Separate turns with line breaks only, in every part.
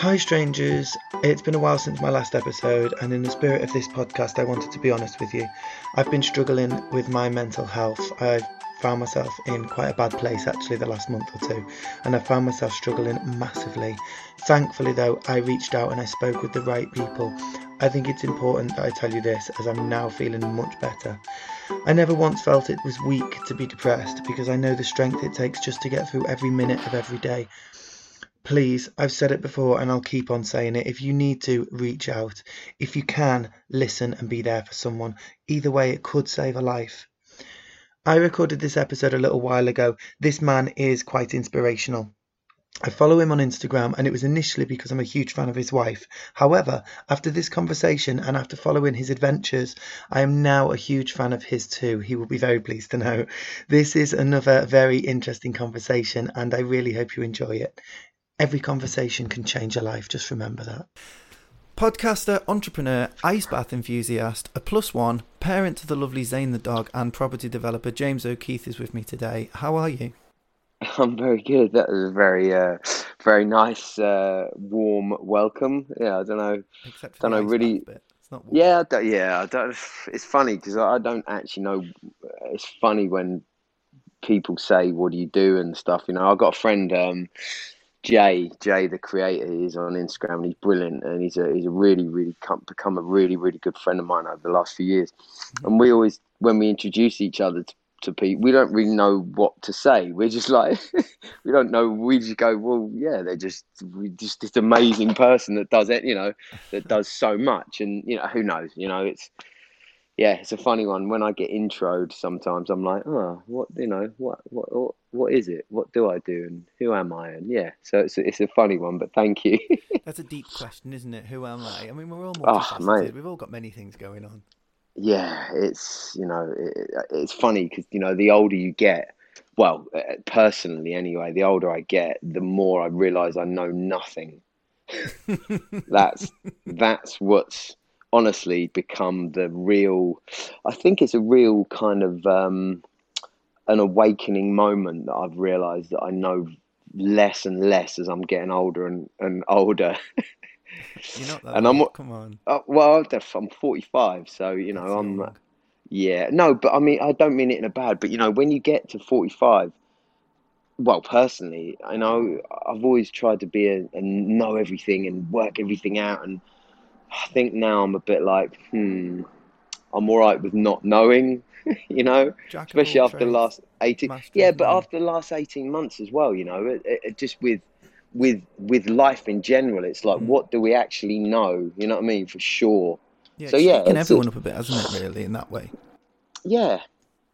Hi, strangers. It's been a while since my last episode, and in the spirit of this podcast, I wanted to be honest with you. I've been struggling with my mental health. I've found myself in quite a bad place actually the last month or two, and I found myself struggling massively. Thankfully, though, I reached out and I spoke with the right people. I think it's important that I tell you this as I'm now feeling much better. I never once felt it was weak to be depressed because I know the strength it takes just to get through every minute of every day. Please, I've said it before and I'll keep on saying it. If you need to, reach out. If you can, listen and be there for someone. Either way, it could save a life. I recorded this episode a little while ago. This man is quite inspirational. I follow him on Instagram, and it was initially because I'm a huge fan of his wife. However, after this conversation and after following his adventures, I am now a huge fan of his too. He will be very pleased to know. This is another very interesting conversation, and I really hope you enjoy it. Every conversation can change a life, just remember that. Podcaster, entrepreneur, ice bath enthusiast, a plus one, parent to the lovely Zane the dog, and property developer James O'Keefe is with me today. How are you?
I'm very good. That was a very, uh, very nice, uh, warm welcome. Yeah, I don't know.
Except
don't know really. Yeah, I yeah. I don't, it's funny because I don't actually know. It's funny when people say, "What do you do?" and stuff. You know, I've got a friend. Um, Jay, Jay, the creator, is on Instagram and he's brilliant and he's a he's a really really come, become a really really good friend of mine over the last few years. And we always when we introduce each other to, to people, we don't really know what to say. We're just like we don't know. We just go, well, yeah, they're just we just this amazing person that does it, you know, that does so much, and you know who knows, you know, it's yeah, it's a funny one. When I get introed, sometimes I'm like, oh, what you know, what what what, what is it? What do I do, and who am I? And yeah, so it's a, it's a funny one, but thank you.
That's a deep question, isn't it? Who am I? I mean, we're all multifaceted. Oh, We've all got many things going on.
Yeah, it's you know, it, it's funny because you know, the older you get, well, uh, personally anyway, the older I get, the more I realise I know nothing. that's that's what's honestly become the real. I think it's a real kind of um, an awakening moment that I've realised that I know less and less as I'm getting older and, and older.
You're not that and old. I'm come on.
Uh, well, I'm 45, so you know That's I'm. Yeah, no, but I mean I don't mean it in a bad. But you know when you get to 45, well, personally, I know I've always tried to be a, and know everything and work everything out and I think now I'm a bit like, hmm, I'm all right with not knowing, you know, Jack especially after the last 18. Yeah, but after the last 18 months as well, you know, it, it, just with with with life in general, it's like, mm. what do we actually know? You know what I mean? For sure.
Yeah, so yeah, everyone up a bit, hasn't it? Really, in that way.
Yeah,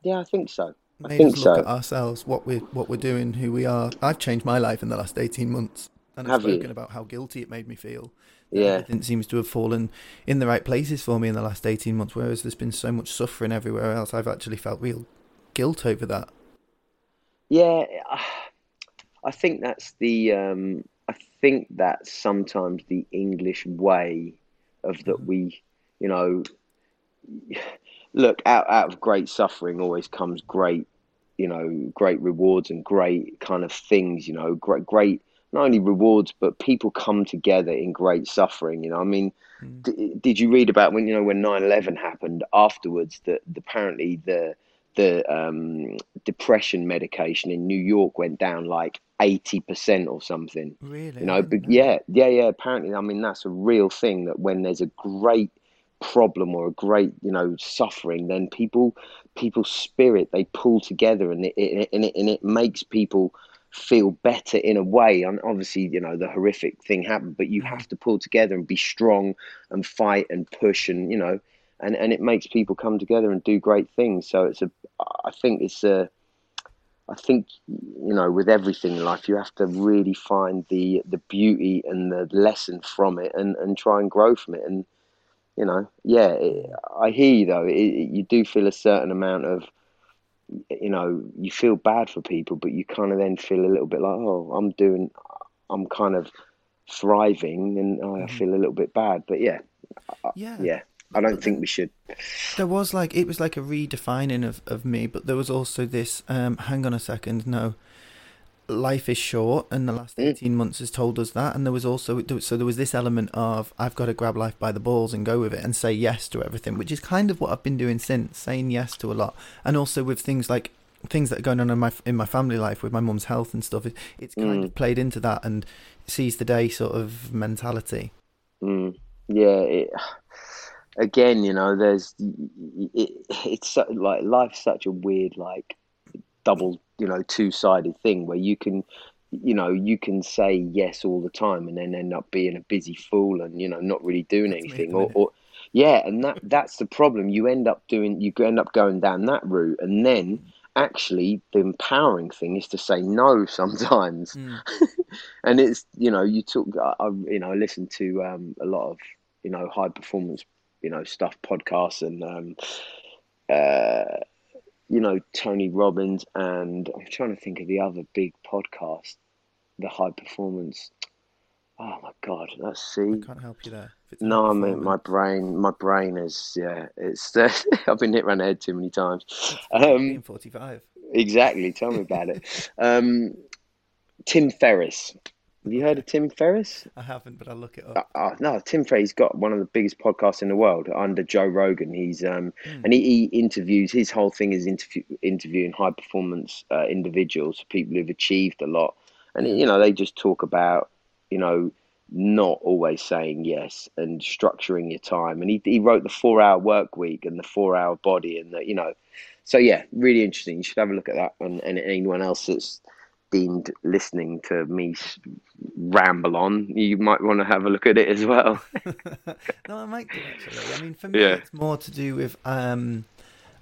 yeah, I think so.
Made
I think
us look so. at ourselves, what we're what we're doing, who we are. I've changed my life in the last 18 months, and I've Have spoken you? about how guilty it made me feel
yeah.
Everything seems to have fallen in the right places for me in the last 18 months, whereas there's been so much suffering everywhere else. I've actually felt real guilt over that.
Yeah, I think that's the. Um, I think that's sometimes the English way of that mm. we, you know, look out out of great suffering always comes great, you know, great rewards and great kind of things. You know, great great not only rewards but people come together in great suffering you know i mean mm. d- did you read about when you know when 9-11 happened afterwards that apparently the the um, depression medication in new york went down like 80% or something?
Really?
You know but yeah yeah yeah apparently i mean that's a real thing that when there's a great problem or a great you know suffering then people people's spirit they pull together and it, it, and it, and it makes people feel better in a way. And obviously, you know, the horrific thing happened, but you mm. have to pull together and be strong and fight and push and, you know, and, and it makes people come together and do great things. So it's a, I think it's a, I think, you know, with everything in life, you have to really find the, the beauty and the lesson from it and, and try and grow from it. And, you know, yeah, it, I hear you though. It, you do feel a certain amount of, you know, you feel bad for people, but you kind of then feel a little bit like, oh, I'm doing, I'm kind of thriving, and oh, I mm-hmm. feel a little bit bad. But yeah, yeah, yeah. I don't think we should.
There was like it was like a redefining of, of me, but there was also this. Um, hang on a second, no. Life is short, and the last
Mm.
eighteen months has told us that. And there was also so there was this element of I've got to grab life by the balls and go with it and say yes to everything, which is kind of what I've been doing since, saying yes to a lot, and also with things like things that are going on in my in my family life with my mum's health and stuff. It, it's kind
Mm.
of played into that and seize the day sort of mentality.
Mm, yeah, it, again, you know, there's it, it's so, like life's such a weird, like double, you know, two-sided thing where you can, you know, you can say yes all the time and then end up being a busy fool and you know not really doing
That's
anything, or, or yeah, and that that's the problem. You end up doing, you end up going down that route, and then actually the empowering thing is to say no sometimes
Mm.
and it's you know you talk I, I you know I listen to um, a lot of you know high performance you know stuff podcasts and um, uh, you know Tony Robbins and I'm trying to think of the other big podcast the high performance. Oh my god let's see
I can't help you there.
No I mean my brain my brain is yeah it's I've been hit around the head too many times. Um,
forty-five.
exactly tell me about it. Um, Tim Ferriss have you heard of Tim Ferriss
I haven't, but I'll look it
Uh,
up.
uh, no, Tim Ferriss got one of the biggest podcasts in the world under Joe Rogan. He's um,
Mm.
and he, he interviews. His whole thing is interview, interviewing high performance uh, individuals, people who've achieved a lot, and you know they just talk about you know not always saying yes and structuring your time. And he he wrote the four hour work week and the four hour body and the you know, so yeah, really interesting. You should have a look at that. And, and anyone else that's deemed listening to me ramble on, you might want to have a look at it as well.
no, I might do actually. I mean, for me,
Yeah.
it's more to do with. Um,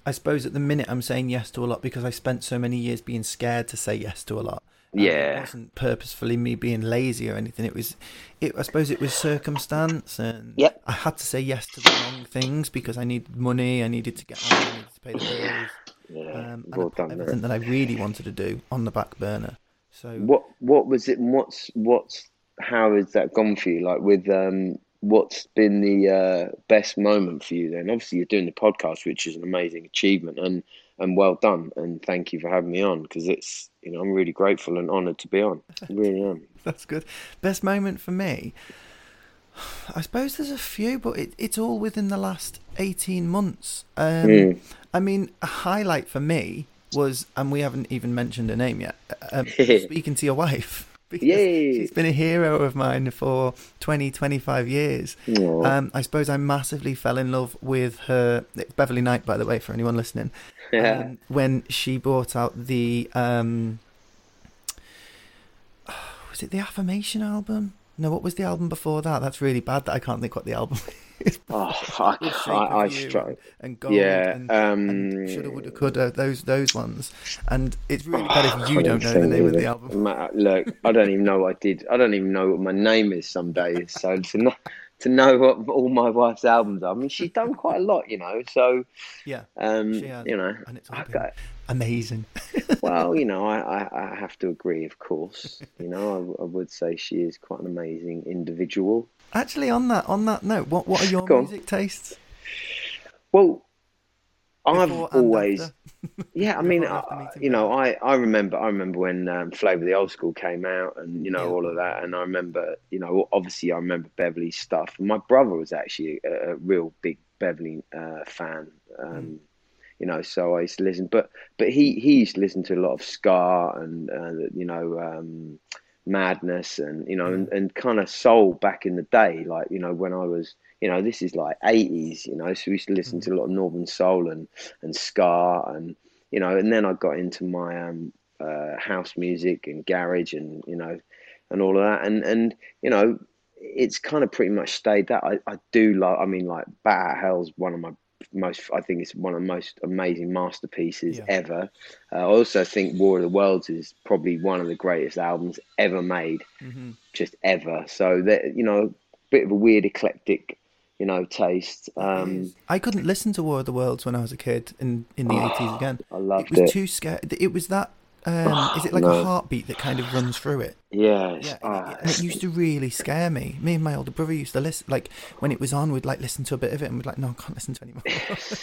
I suppose at the minute I'm saying yes to a lot because I spent so many years being scared to say yes to a lot.
Yeah.
it wasn't purposefully me being lazy or anything. It was, it. I suppose it was circumstance, and
Yep.
I had to say yes to the wrong things because I needed money. I needed to get on. I needed to pay the bills.
Yeah,
Um,
we've
and I
all
put
done
everything
that
I really wanted to do on the back burner. So
What what was it? and What's what's how has that gone for you? Like with um, what's been the uh, best moment for you? Then obviously you're doing the podcast, which is an amazing achievement, and and well done. And thank you for having me on because it's you know I'm really grateful and honoured to be on. I really am.
That's good. Best moment for me. I suppose there's a few, but it, it's all within the last 18 months. Um,
Mm.
I mean, a highlight for me was, and we haven't even mentioned her name yet, um, speaking to your wife. Because
Yay.
she's been a hero of mine for 20, 25 years. Um, I suppose I massively fell in love with her. It's Beverley Knight, by the way, for anyone listening.
Yeah.
Um, when she brought out the um, was it the affirmation album? No, what was the album before that? That's really bad that I can't think what the album.
Oh, I, I, I struggle.
and, Gold
Yeah.
and,
Um,
and Shoulda, Woulda, Coulda, those those ones. And it's really bad if you don't know the name of the album.
Ma- Look, I don't even know what I did. I don't even know what my name is some days. So to know, to know what all my wife's albums are, I mean, she's done quite a lot, you know. So,
Yeah,
um, you know,
and it's
got,
amazing.
well, you know, I, I, I have to agree, of course. You know, I, I would say she is quite an amazing individual.
Actually, on that on that note, what what are your
Go on.
music tastes?
Well, I've always. Yeah, I mean, I,
and after meeting
you know, I, I remember I remember when um, Flavor the Old School came out, and you know
Yeah.
all of that, and I remember, you know, obviously I remember Beverley's stuff. My brother was actually a, a real big Beverley uh, fan, um,
Mm.
you know, so I used to listen. But but he he used to listen to a lot of ska and uh, you know um, Madness and you know and, and kind of soul back in the day, like you know when I was. You know, this is like 80s, you know, so we used to listen
Mm.
to a lot of Northern Soul and, and ska and you know, and then I got into my um, uh, house music and garage and you know, and all of that, and and you know, it's kind of pretty much stayed that. I, I do like, I mean, like Bat Hell's one of my most, I think it's one of the most amazing masterpieces
Yeah.
ever. Uh, I also think War of the Worlds is probably one of the greatest albums ever made,
hmm
just ever. So that you know, bit of a weird eclectic, you know, taste. Um,
I couldn't listen to War of the Worlds when I was a kid in in the
Oh,
eighties again.
I
It
loved
was
it.
too scared. It was that. Um, is it like
no.
a heartbeat that kind of runs through it?
Yeah, it's-
Yeah,
ah,
and it used to really scare me. Me and my older brother used to listen. Like when it was on, we'd like listen to a bit of it, and we'd like, no, I can't listen to anymore.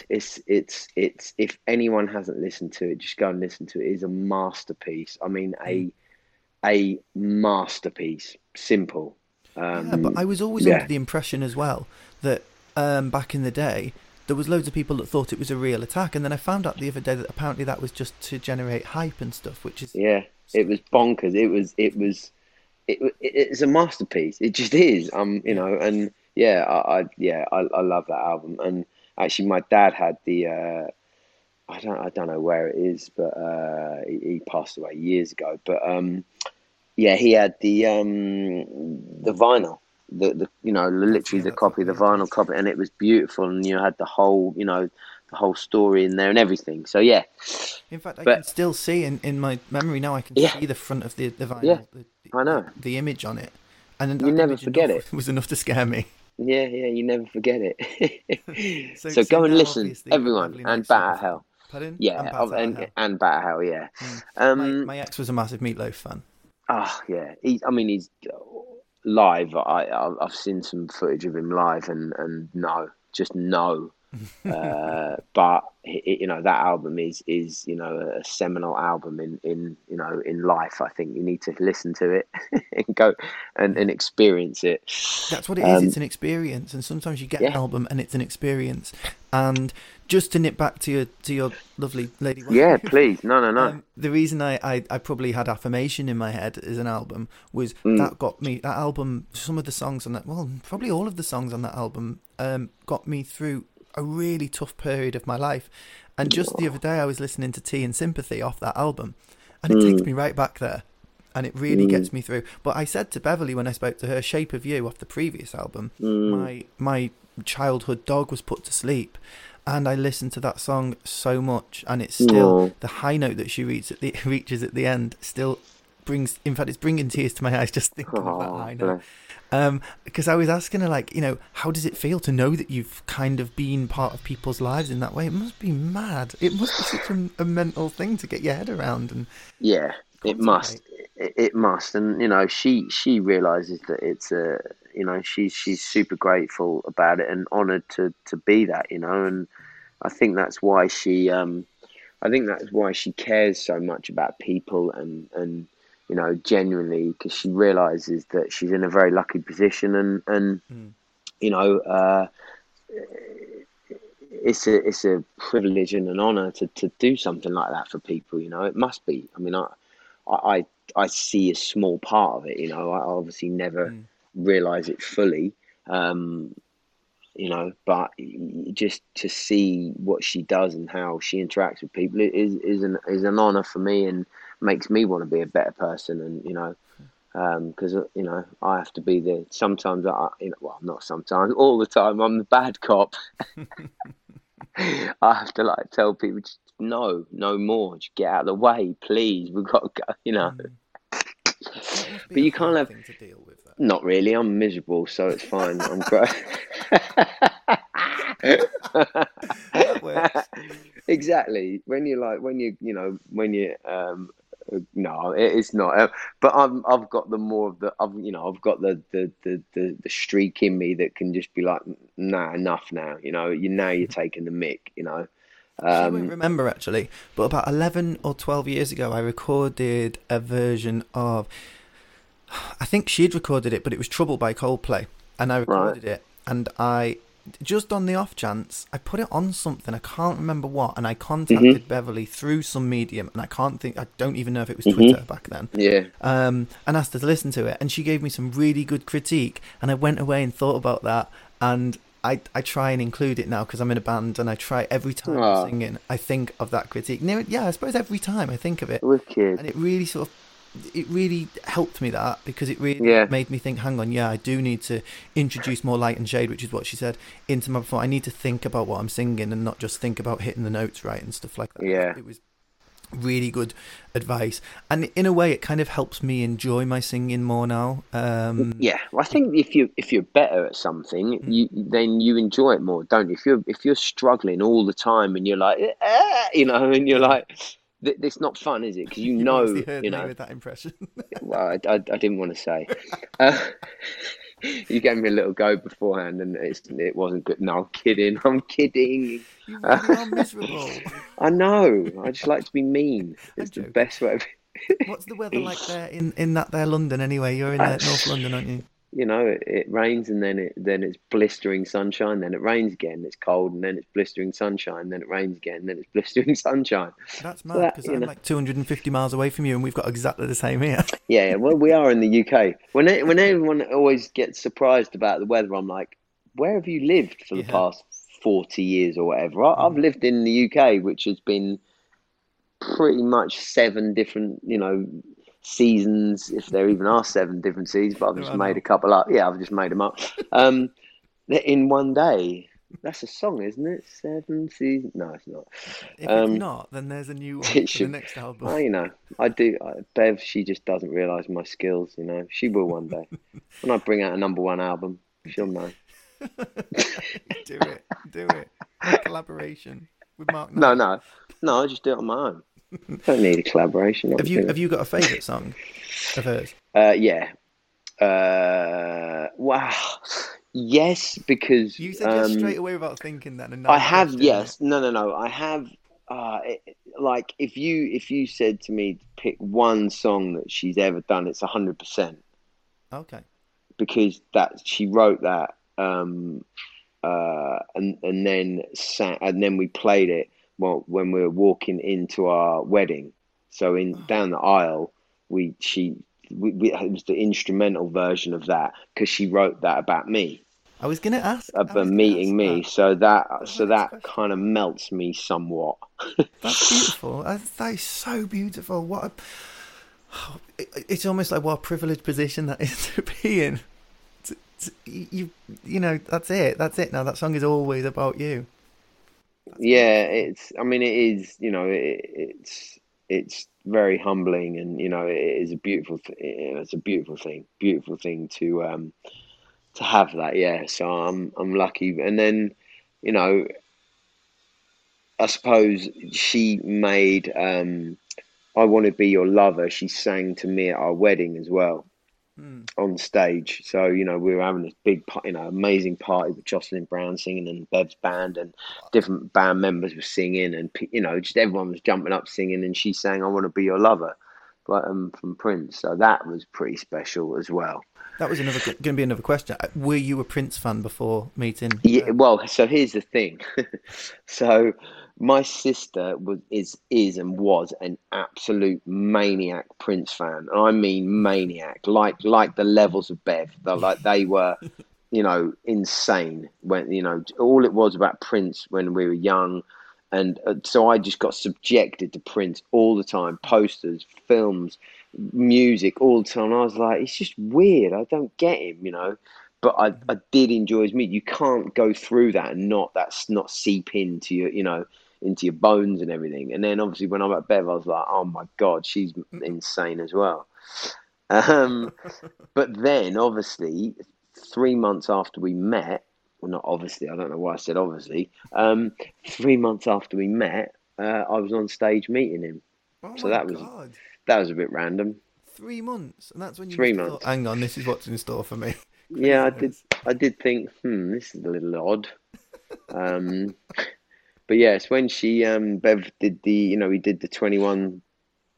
it's it's it's if anyone hasn't listened to it, just go and listen to it. It is a masterpiece. I mean, a a masterpiece. Simple. Um,
yeah, but I was always
yeah.
under the impression as well that um, back in the day there was loads of people that thought it was a real attack, and then I found out the other day that apparently that was just to generate hype and stuff, which is
Yeah, it was bonkers. It was it was it, it it's a masterpiece. It just is. Um, you know, and yeah, I, I yeah, I, I love that album. And actually, my dad had the. Uh, I don't I don't know where it is, but uh, he, he passed away years ago. But um, yeah, he had the um the vinyl. The, the you know literally the copy the vinyl copy and it was beautiful and you had the whole you know the whole story in there and everything so yeah
In fact, I
But-
can still see in, in my memory now. I can
Yeah.
see the front of the the vinyl,
Yeah,
the,
I know.
the image on it, and
You never forget
enough- was enough to scare me.
Yeah, yeah, you never forget it.
So-
so,
so
go and listen, everyone, and
Knights
Bat Out Hell.
Pardon?
Yeah,
and,
of-
Bat
and,
Hell.
and Hell, yeah.
my,
Um,
my ex was a massive Meatloaf fan.
ah, yeah. He, I mean, he's live. I, I've seen some footage of him live, and and no, just no. Uh, but he- you know that album is is you know a seminal album in in you know in life. I think you need to listen to it and go and, and experience it.
That's what it is.
Um,
It's an experience, and sometimes you get
yeah.
an album and it's an experience. And just to nip back to your to your lovely lady. wife,
Yeah, please. No, no, no.
Um, the reason I, I, I probably had affirmation in my head as an album was
Mm.
that got me that album some of the songs on that well probably all of the songs on that album um, got me through a really tough period of my life. And just the other day I was listening to Tea and Sympathy off that album and it
Mm.
takes me right back there and it really gets me through. But I said to Beverley when I spoke to her Shape of You off the previous album
Mm.
my my childhood dog was put to sleep and I listened to that song so much and it's still the high note that she reaches at the reaches at the end still brings in fact it's bringing tears to my eyes just thinking of that
Oh,
high note
bless.
um because I was asking her like you know how does it feel to know that you've kind of been part of people's lives in that way it must be mad it must be such a, a mental thing to get your head around and
Yeah, it must. It, it must, and you know, she she realizes that it's a, you know, she's she's super grateful about it and honored to to be that, you know, and I think that's why she, um, I think that's why she cares so much about people and and you know, genuinely because she realizes that she's in a very lucky position and and
Mm.
you know, uh, it's a it's a privilege and an honor to, to do something like that for people. You know, it must be. I mean, I I I see a small part of it. You know, I obviously never
Mm.
realize it fully. Um, you know, but just to see what she does and how she interacts with people is is an is an honor for me and makes me want to be a better person. And you know, because you know I have to be the sometimes I you know well not sometimes all the time I'm the bad cop. I have to like tell people just no no more just get out of the way please we've got to go you know
Mm. Be
But you can't have-
to deal with that.
not really I'm miserable so it's fine I'm great exactly when you're like when you you know when you um no it's not uh, but I'm I've got the more of the I've you know I've got the the, the the the streak in me that can just be like nah enough now you know you now you're taking the mic. you know
won't
um
remember actually, but about 11 or 12 years ago, I recorded a version of. I think she'd recorded it, but it was Trouble by Coldplay. And I recorded it, and I. Just on the off chance, I put it on something, I can't remember what, and I contacted Beverley through some medium, and I can't think, I don't even know if it was Twitter back then
yeah
um, and asked her to listen to it, and she gave me some really good critique. And I went away and thought about that, and I I try and include it now because I'm in a band, and I try every time
Aw.
I'm singing, I think of that critique. Yeah, I suppose every time I think of it,
wicked
and it really sort of. It really helped me that because it really
Yeah.
made me think. Hang on, yeah, I do need to introduce more light and shade, which is what she said into my performance. I need to think about what I'm singing and not just think about hitting the notes right and stuff like that.
Yeah.
it was really good advice and in a way it kind of helps me enjoy my singing more now um
Yeah, well, I think if you if you're better at something,
Mm.
you then you enjoy it more, don't you? If you're if you're struggling all the time and you're like, "Ah," you know, and you're like, th- it's not fun, is it? Because you know, you
me
know.
with that impression
Well, I, I, I didn't want to say. Uh, you gave me a little go beforehand, and it's, it wasn't good. No, I'm kidding. I'm kidding.
you are miserable
I know. I just like to be mean. It's the best way. Of...
What's the weather like there in, in that there London anyway? You're in uh, North London, aren't you?
You know, it, it, rains and then it then it's blistering sunshine, then it rains again, it's cold, and then it's blistering sunshine, then it rains again, then it's blistering sunshine.
That's mad because so I'm know. like 250 miles away from you, and we've got exactly the same here.
Yeah, yeah well, we are in the UK. When it, when everyone always gets surprised about the weather, I'm like, where have you lived for the yeah. past 40 years or whatever? I, I've mm. lived in the UK, which has been pretty much seven different, you know, seasons, if there even are seven different seasons, but I've just made a couple up. Yeah, I've just made them up. Um, in one day. That's a song, isn't it? Seven seasons? No, it's not.
If um, it's not, then there's a new one for the next album.
I, you know, I do. I, Bev, she just doesn't realise my skills. You know, she will one day. when I bring out a number one album, she'll know.
do it, do it. Collaboration with Mark.
Knight. No, no, no. I just do it on my own. Don't need a collaboration.
Have you have you got a favourite song of hers?
Uh, yeah. Uh, wow. Yes, because
you said um, straight away without thinking that.
I have. Yes. No. No. No. I have. Uh, it, like if you if you said to me pick one song that she's ever done, it's hundred percent.
Okay.
Because that she wrote that, um, uh, and and then sat, and then we played it well, when we were walking into our wedding. So in oh. down the aisle, we she we, we, it was the instrumental version of that because she wrote that about me.
I was going to ask
about meeting me, that. so that oh, so that kind of melts me somewhat.
That's beautiful. That is so beautiful. What a, it's almost like what a privileged position that is to be in. You you know that's it. That's it. Now that song is always about you
yeah, it's. I mean, it is. You know, it, it's it's very humbling, and you know, it is a beautiful. Th- it's a beautiful thing. Beautiful thing to um to have that. Yeah, so I'm I'm lucky, and then you know, I suppose she made um, "I Want to Be Your Lover." She sang to me at our wedding as well mm. on stage. So you know we were having this big, you know, amazing party with Jocelyn Brown singing and Bev's band and different band members were singing and you know just everyone was jumping up singing and she sang "I Want to Be Your Lover," but um, from Prince. So that was pretty special as well.
That was another going to be another question. Uh, were you a Prince fan before meeting?
Yeah. Well, so here's the thing. so my sister was is is and was an absolute maniac Prince fan. I mean maniac, like like the levels of Bev. like they were, you know, insane. When you know all it was about Prince when we were young, and uh, so I just got subjected to Prince all the time. Posters, films, music, all the time. I was like, it's just weird. I don't get him, you know. But I, I did enjoy his music. You can't go through that and not that's not seep into your, you know into your bones and everything. And then obviously when I'm at Bev, I was like, oh my god, she's insane as well. Um, but then obviously three months after we met, well not obviously, I don't know why I said obviously. Um, three months after we met, uh, I was on stage meeting him.
Oh
so that
god.
was that was a bit random.
Three months, and that's when you
three months. Thought,
Hang on, this is what's in store for me.
yeah, I did. I did think, hmm, this is a little odd. Um, but yes, when she um, Bev did the you know we did the 21,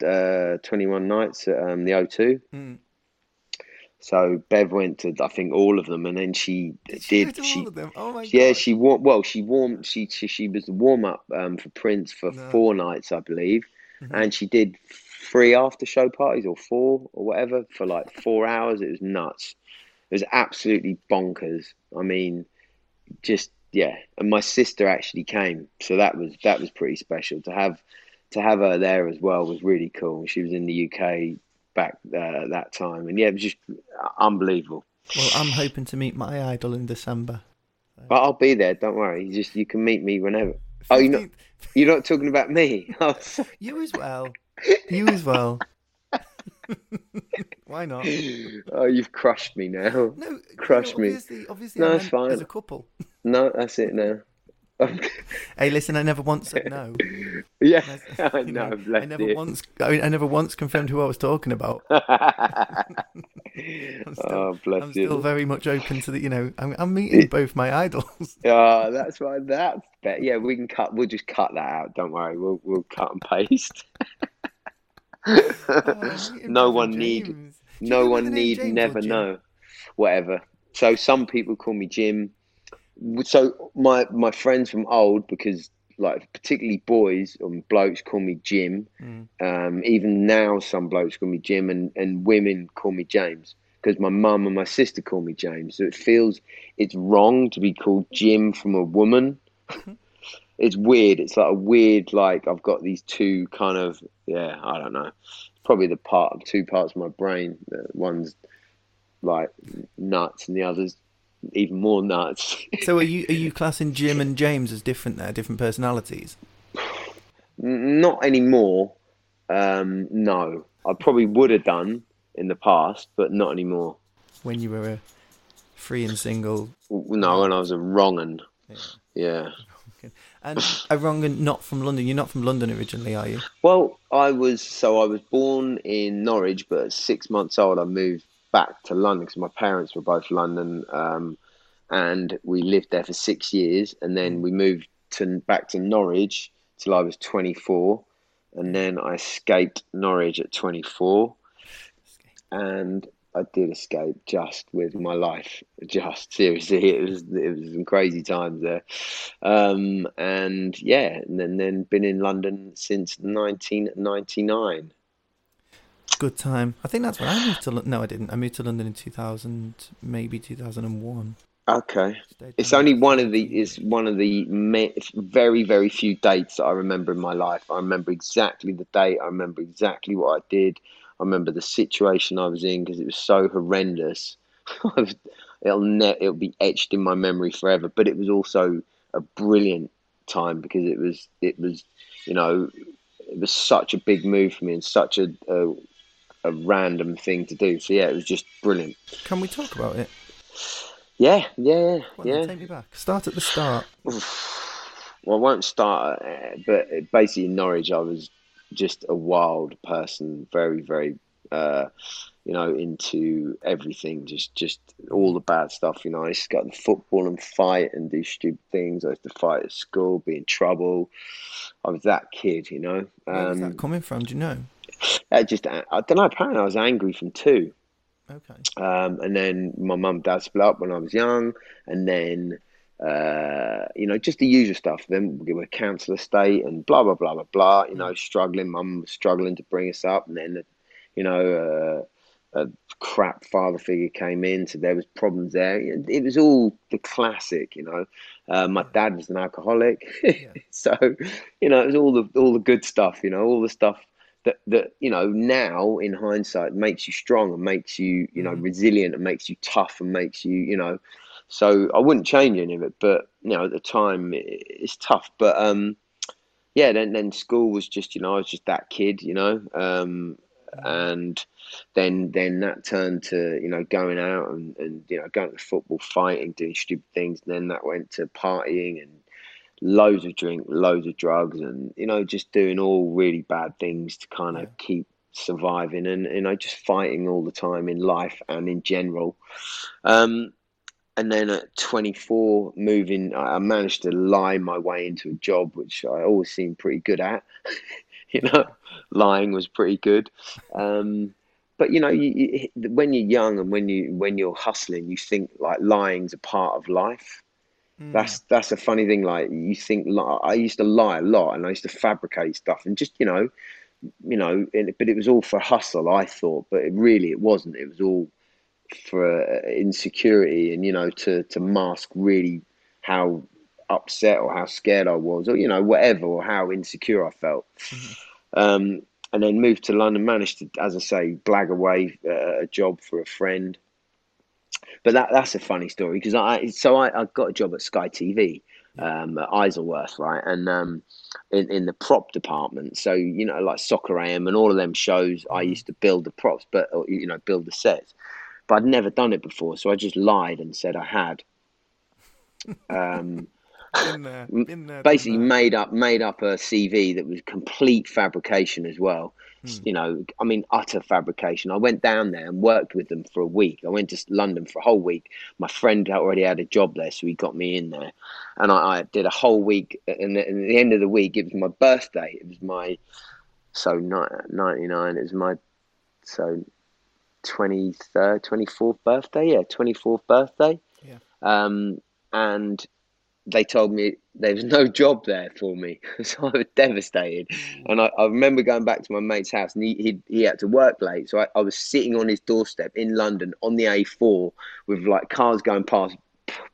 uh, 21 nights at um, the O2. Mm. So Bev went to I think all of them, and then she
did.
did she,
oh
yeah,
God.
she warm. Well, she warmed. She she, she was the warm up um, for Prince for no. four nights, I believe, mm-hmm. and she did three after show parties or four or whatever for like four hours. It was nuts. It was absolutely bonkers. I mean, just yeah, and my sister actually came, so that was that was pretty special to have to have her there as well was really cool. She was in the UK back uh, that time, and yeah, it was just unbelievable.
Well, I'm hoping to meet my idol in December.
But I'll be there. Don't worry. You just you can meet me whenever. 15th. Oh, you're not you're not talking about me. Oh,
you as well. You as well. Why not?
Oh, you've crushed me now.
No,
crushed
you
know,
obviously, me. Obviously, no, it's fine. As a couple.
No, that's it now.
hey, listen, I never once said no.
Yeah, I know.
know I never once. I, I, never once confirmed who I was talking about. I'm
still, oh, bless
I'm still very much open to the. You know, I'm, I'm meeting both my idols.
Yeah, oh, that's why. That's better. Yeah, we can cut. We'll just cut that out. Don't worry. We'll we'll cut and paste. oh, no one need, no one need James never know, whatever. So some people call me Jim. So my my friends from old, because like particularly boys and blokes call me Jim. Mm. Um, even now, some blokes call me Jim, and and women call me James because my mum and my sister call me James. So it feels it's wrong to be called Jim from a woman. it's weird. It's like a weird like I've got these two kind of yeah I don't know. Probably the part of two parts of my brain. One's like nuts, and the other's even more nuts.
so are you are you classing Jim and James as different there, different personalities?
Not anymore. Um, no, I probably would have done in the past, but not anymore.
When you were a free and single?
No, when I was a wrong un. Yeah. yeah.
And a wrong un not from London. You're not from London originally, are you?
Well, I was. So I was born in Norwich, but at six months old, I moved back to London because my parents were both London, um, and we lived there for six years, and then we moved to back to Norwich till I was 24, and then I escaped Norwich at 24, and I did escape just with my life. Just seriously, it was it was some crazy times there, um, and yeah, and then then been in London since 1999.
Good time. I think that's when I moved to. London. No, I didn't. I moved to London in 2000, maybe 2001.
Okay, it's only one of the it's one of the very very few dates that I remember in my life. I remember exactly the date. I remember exactly what I did. I remember the situation I was in because it was so horrendous. it'll ne- it'll be etched in my memory forever. But it was also a brilliant time because it was it was you know it was such a big move for me and such a, a, a random thing to do. So yeah, it was just brilliant.
Can we talk about it?
Yeah, yeah, yeah.
Take me back. Start at the start.
well, I won't start, but basically in Norwich, I was just a wild person, very, very, uh, you know, into everything, just, just all the bad stuff. You know, I used to go to football and fight and do stupid things. I used to fight at school, be in trouble. I was that kid, you know.
Where's that um, coming from? Do you know?
I just, I don't know. Apparently, I was angry from two.
Okay.
Um, and then my mum and dad split up when I was young, and then uh, you know, just the usual stuff. Then we were council estate and blah blah blah blah blah. You know, struggling. Mum was struggling to bring us up, and then you know, uh, a crap father figure came in, so there was problems there. It was all the classic. You know, uh, my dad was an alcoholic, yeah. so you know, it was all the all the good stuff. You know, all the stuff that that you know now in hindsight makes you strong and makes you you know mm. resilient and makes you tough and makes you you know so I wouldn't change any of it but you know at the time it, it's tough but um yeah then then school was just you know I was just that kid you know um and then then that turned to you know going out and, and you know going to football fighting doing stupid things and then that went to partying and loads of drink, loads of drugs, and you know, just doing all really bad things to kind of yeah. keep surviving and you know, just fighting all the time in life and in general. Um, and then at 24, moving, I managed to lie my way into a job which I always seemed pretty good at. you know, lying was pretty good. Um, but you know, you, you, when you're young and when you when you're hustling, you think like lying's a part of life. Mm. That's that's a funny thing. Like you think, I used to lie a lot, and I used to fabricate stuff, and just you know, you know, but it was all for hustle. I thought, but it really it wasn't. It was all for uh, insecurity, and you know, to to mask really how upset or how scared I was, or you know, whatever, or how insecure I felt. Mm-hmm. Um, and then moved to London, managed to, as I say, blag away uh, a job for a friend. But that that's a funny story because I so I, I got a job at Sky TV um, at Isleworth, right, and um, in in the prop department. So you know, like Soccer AM and all of them shows, I mm-hmm. used to build the props, but you know, build the sets. But I'd never done it before, so I just lied and said I had. Um,
been there, been there,
basically made up made up a CV that was complete fabrication as well. Mm. You know, I mean, utter fabrication. I went down there and worked with them for a week. I went to London for a whole week. My friend already had a job there, so he got me in there, and I, I did a whole week. And at the end of the week, it was my birthday. It was my So ninety nine is my so twenty third, twenty fourth birthday. Yeah, twenty fourth birthday.
Yeah.
Um, and they told me there was no job there for me, so I was devastated. And I, I remember going back to my mate's house, and he he, he had to work late, so I, I was sitting on his doorstep in London on the A4 with like cars going past,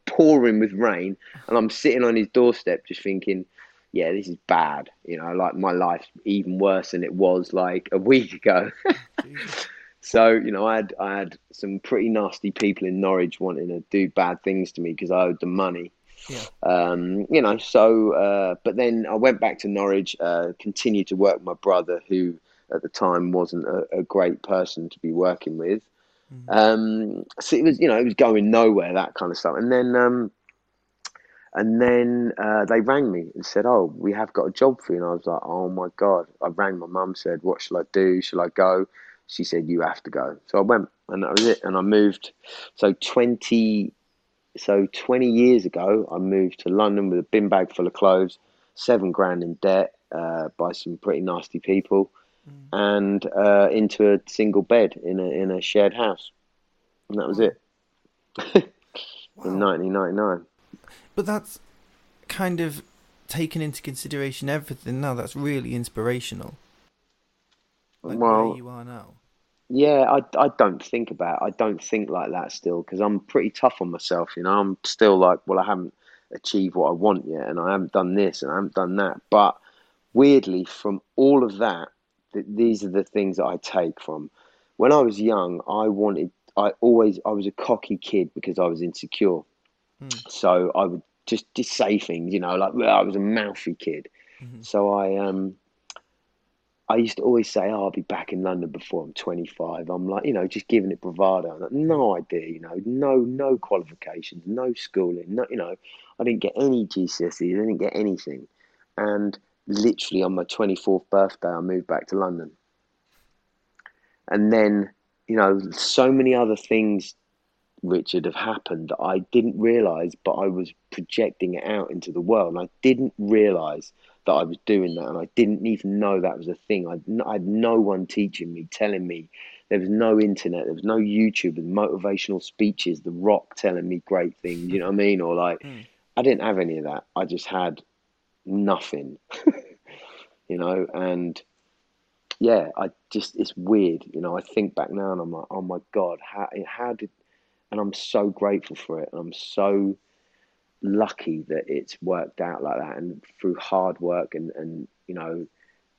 pouring with rain, and I'm sitting on his doorstep just thinking, yeah, this is bad. You know, like my life's even worse than it was like a week ago. so you know, I had I had some pretty nasty people in Norwich wanting to do bad things to me because I owed them money
yeah.
Um, you know, so, uh, but then I went back to Norwich, uh, continued to work with my brother, who at the time wasn't a, a great person to be working with. Mm-hmm. Um, so it was, you know, it was going nowhere, that kind of stuff. And then, um, and then uh, they rang me and said, "Oh, we have got a job for you." And I was like, "Oh my god!" I rang my mum, said, "What shall I do? Shall I go?" She said, "You have to go." So I went, and that was it. And I moved. So twenty so 20 years ago, I moved to London with a bin bag full of clothes, seven grand in debt uh, by some pretty nasty people, mm. and uh, into a single bed in a in a shared house, and that was it. wow. in 1999.
But that's kind of taken into consideration everything now. That's really inspirational. Like well, where you are now.
Yeah, I, I don't think about I don't think like that still because I'm pretty tough on myself. You know, I'm still like, well, I haven't achieved what I want yet, and I haven't done this and I haven't done that. But weirdly, from all of that, th- these are the things that I take from. When I was young, I wanted. I always I was a cocky kid because I was insecure. Mm. So I would just just say things, you know, like well, I was a mouthy kid. Mm-hmm. So I um I used to always say, oh, I'll be back in London before I'm 25. I'm like, you know, just giving it bravado. Like, no mm. idea, you know, no, no qualifications, no schooling, no, you know, I didn't get any GCSEs, I didn't get anything. And literally on my 24th birthday, I moved back to London. And then, you know, so many other things, Richard, have happened that I didn't realize, but I was projecting it out into the world. And I didn't realize that I was doing that, and I didn't even know that was a thing. I I had no one teaching me, telling me. There was no internet, there was no YouTube with motivational speeches, The Rock telling me great things, you know what I mean? Or like, mm. I didn't have any of that. I just had nothing, you know, and yeah, I just, it's weird, you know, I think back now and I'm like, oh my God, how, how did, and I'm so grateful for it. And I'm so, lucky that it's worked out like that and through hard work and and you know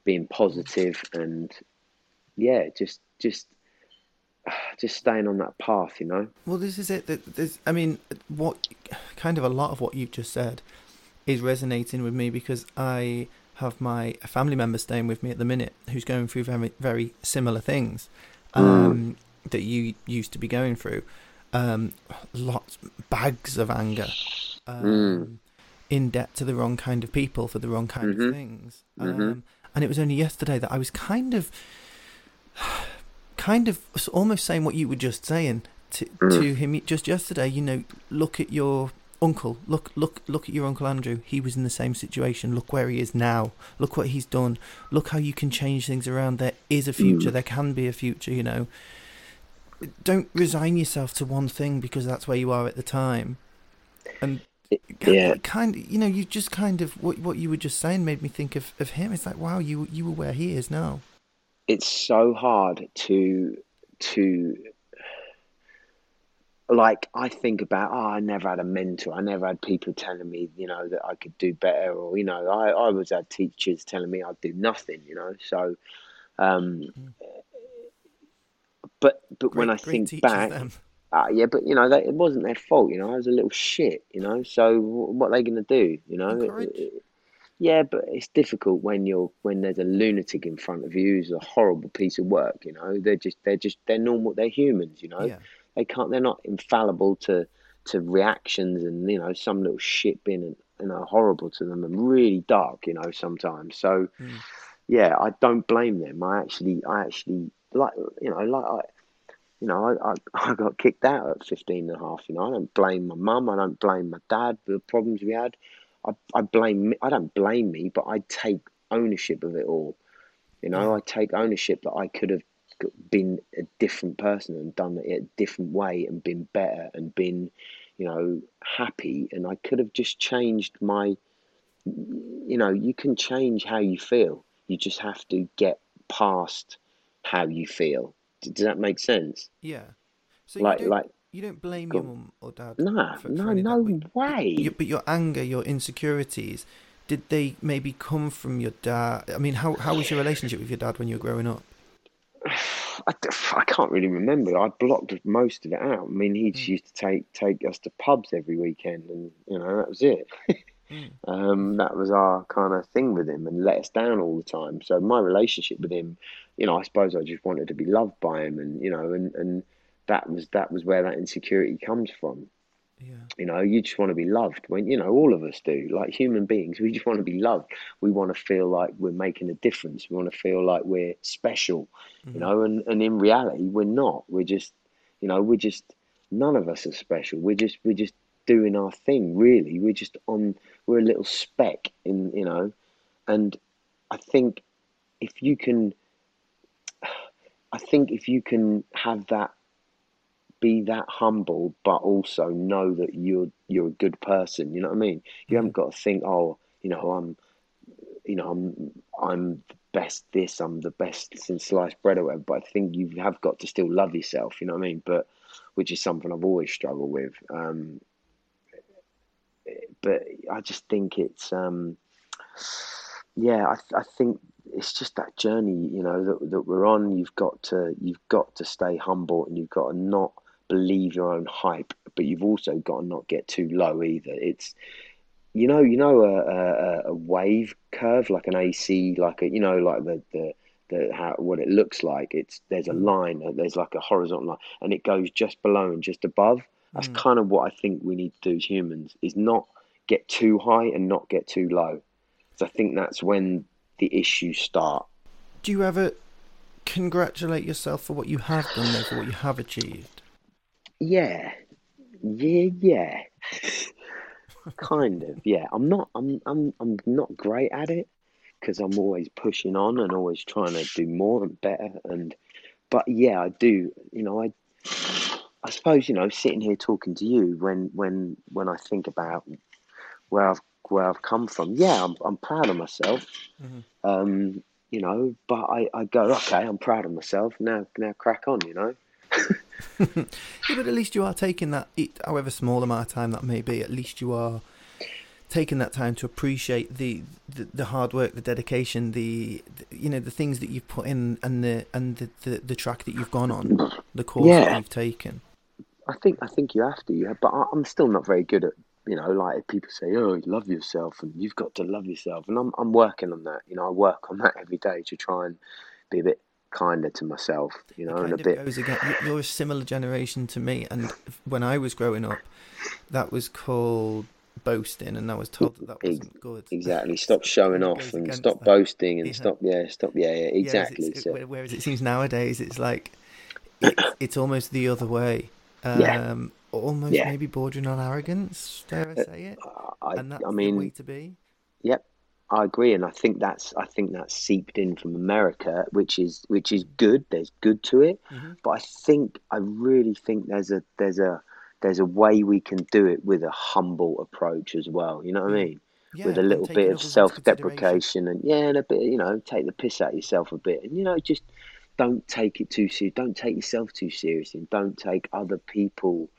being positive and yeah just just just staying on that path you know
well this is it there's i mean what kind of a lot of what you've just said is resonating with me because i have my family member staying with me at the minute who's going through very very similar things mm. um, mm. that you used to be going through um, lots bags of anger um, mm. in debt to the wrong kind of people for the wrong kind mm-hmm. of things. Mm-hmm. Um, and it was only yesterday that I was kind of, kind of almost saying what you were just saying to mm. to him just yesterday. You know, look at your uncle. Look, look, look at your uncle Andrew. He was in the same situation. Look where he is now. Look what he's done. Look how you can change things around. There is a future. Mm. There can be a future. You know. Don't resign yourself to one thing because that's where you are at the time. And
yeah.
kind of, you know, you just kind of what what you were just saying made me think of, of him. It's like, wow, you you were where he is now.
It's so hard to to like I think about oh I never had a mentor I never had people telling me you know that I could do better or you know I I always had teachers telling me I'd do nothing you know so um mm. but but great, when I think back them. Uh, yeah, but you know, they, it wasn't their fault. You know, I was a little shit. You know, so what are they going to do? You know, it, it, yeah, but it's difficult when you're when there's a lunatic in front of you who's a horrible piece of work. You know, they're just they're just they're normal. They're humans. You know, yeah. they can't. They're not infallible to to reactions and you know some little shit being you know horrible to them and really dark. You know, sometimes. So mm. yeah, I don't blame them. I actually I actually like you know like I you know, I, I, I, got kicked out at 15 and a half. You know, I don't blame my mum. I don't blame my dad for the problems we had. I, I blame, I don't blame me, but I take ownership of it all. You know, I take ownership that I could have been a different person and done it a different way and been better and been, you know, happy. And I could have just changed my, you know, you can change how you feel. You just have to get past how you feel. Does that make sense?
Yeah.
So like,
you
like
you don't blame your mum or dad.
No, for, no, for no
that,
way.
But, but your anger, your insecurities, did they maybe come from your dad? I mean, how how was your relationship with your dad when you were growing up?
I, I can't really remember. I blocked most of it out. I mean, he just mm. used to take take us to pubs every weekend, and you know that was it. mm. um, that was our kind of thing with him, and let us down all the time. So my relationship with him, you know, I suppose I just wanted to be loved by him, and you know, and and that was that was where that insecurity comes from.
Yeah.
You know, you just want to be loved. When you know, all of us do. Like human beings, we just want to be loved. We want to feel like we're making a difference. We want to feel like we're special. Mm-hmm. You know, and and in reality, we're not. We're just, you know, we're just none of us are special. We're just we're just doing our thing. Really, we're just on. We're a little speck in. You know, and I think if you can, I think if you can have that be that humble, but also know that you're you're a good person. You know what I mean? You haven't got to think, oh, you know, I'm, you know, I'm I'm the best this, I'm the best since sliced bread or whatever. But I think you have got to still love yourself. You know what I mean? But which is something I've always struggled with. Um, but I just think it's, um, yeah, I I think it's just that journey, you know, that that we're on. You've got to you've got to stay humble, and you've got to not believe your own hype, but you've also got to not get too low either. It's you know, you know, a, a, a wave curve like an AC, like a you know, like the the the how what it looks like. It's there's a line, there's like a horizontal line, and it goes just below and just above. That's mm. kind of what I think we need to do as humans is not get too high and not get too low. So I think that's when the issues start.
Do you ever congratulate yourself for what you have done, though, for what you have achieved?
Yeah, yeah, yeah. kind of. Yeah, I'm not. I'm. I'm. I'm not great at it because I'm always pushing on and always trying to do more and better. And but yeah, I do. You know, I. I suppose you know, sitting here talking to you when when when I think about where I've where I've come from. Yeah, I'm I'm proud of myself. Mm-hmm. Um, you know, but I, I go, okay, I'm proud of myself. Now now crack on, you know.
yeah, but at least you are taking that, however small amount of time that may be. At least you are taking that time to appreciate the, the, the hard work, the dedication, the, the, you know the things that you've put in, and the and the, the, the track that you've gone on, the course yeah. that you've taken.
I think I think you have to, yeah. But I, I'm still not very good at you know, like people say, "Oh, you love yourself," and you've got to love yourself, and I'm I'm working on that. You know, I work on that every day to try and be a bit kinder to myself, you know, and a bit.
Goes again. You're a similar generation to me, and when I was growing up, that was called boasting, and I was told that that wasn't good.
Exactly. Stop showing off and stop that. boasting and yeah. stop. Yeah, stop. Yeah, yeah. Exactly.
Yeah, so. Whereas it seems nowadays, it's like it's, it's almost the other way. Um, yeah. Almost yeah. maybe bordering on arrogance. Dare I uh, say it? Uh, I, and that's I mean, the way to be.
Yep. I agree, and I think that's I think that's seeped in from America, which is which is good. There's good to it, mm-hmm. but I think I really think there's a there's a there's a way we can do it with a humble approach as well. You know what I mm. mean? Yeah, with a little bit of self-deprecation and yeah, and a bit you know take the piss out of yourself a bit, and you know just don't take it too serious. Don't take yourself too seriously. Don't take other people.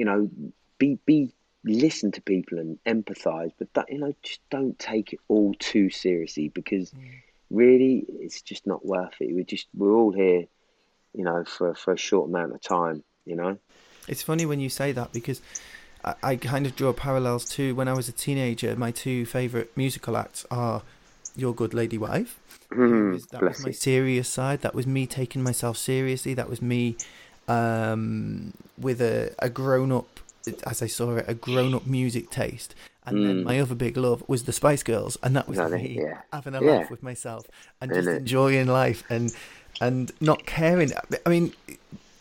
You know, be be listen to people and empathize, but that, you know, just don't take it all too seriously because mm. really it's just not worth it. We're just we're all here, you know, for for a short amount of time. You know,
it's funny when you say that because. I, I kind of draw parallels to when I was a teenager. My two favourite musical acts are Your Good Lady Wife.
Mm,
that was my serious side. That was me taking myself seriously. That was me um, with a, a grown up as I saw it, a grown up music taste. And mm. then my other big love was the Spice Girls, and that was me yeah. having a yeah. laugh with myself and just enjoying life and and not caring. I mean,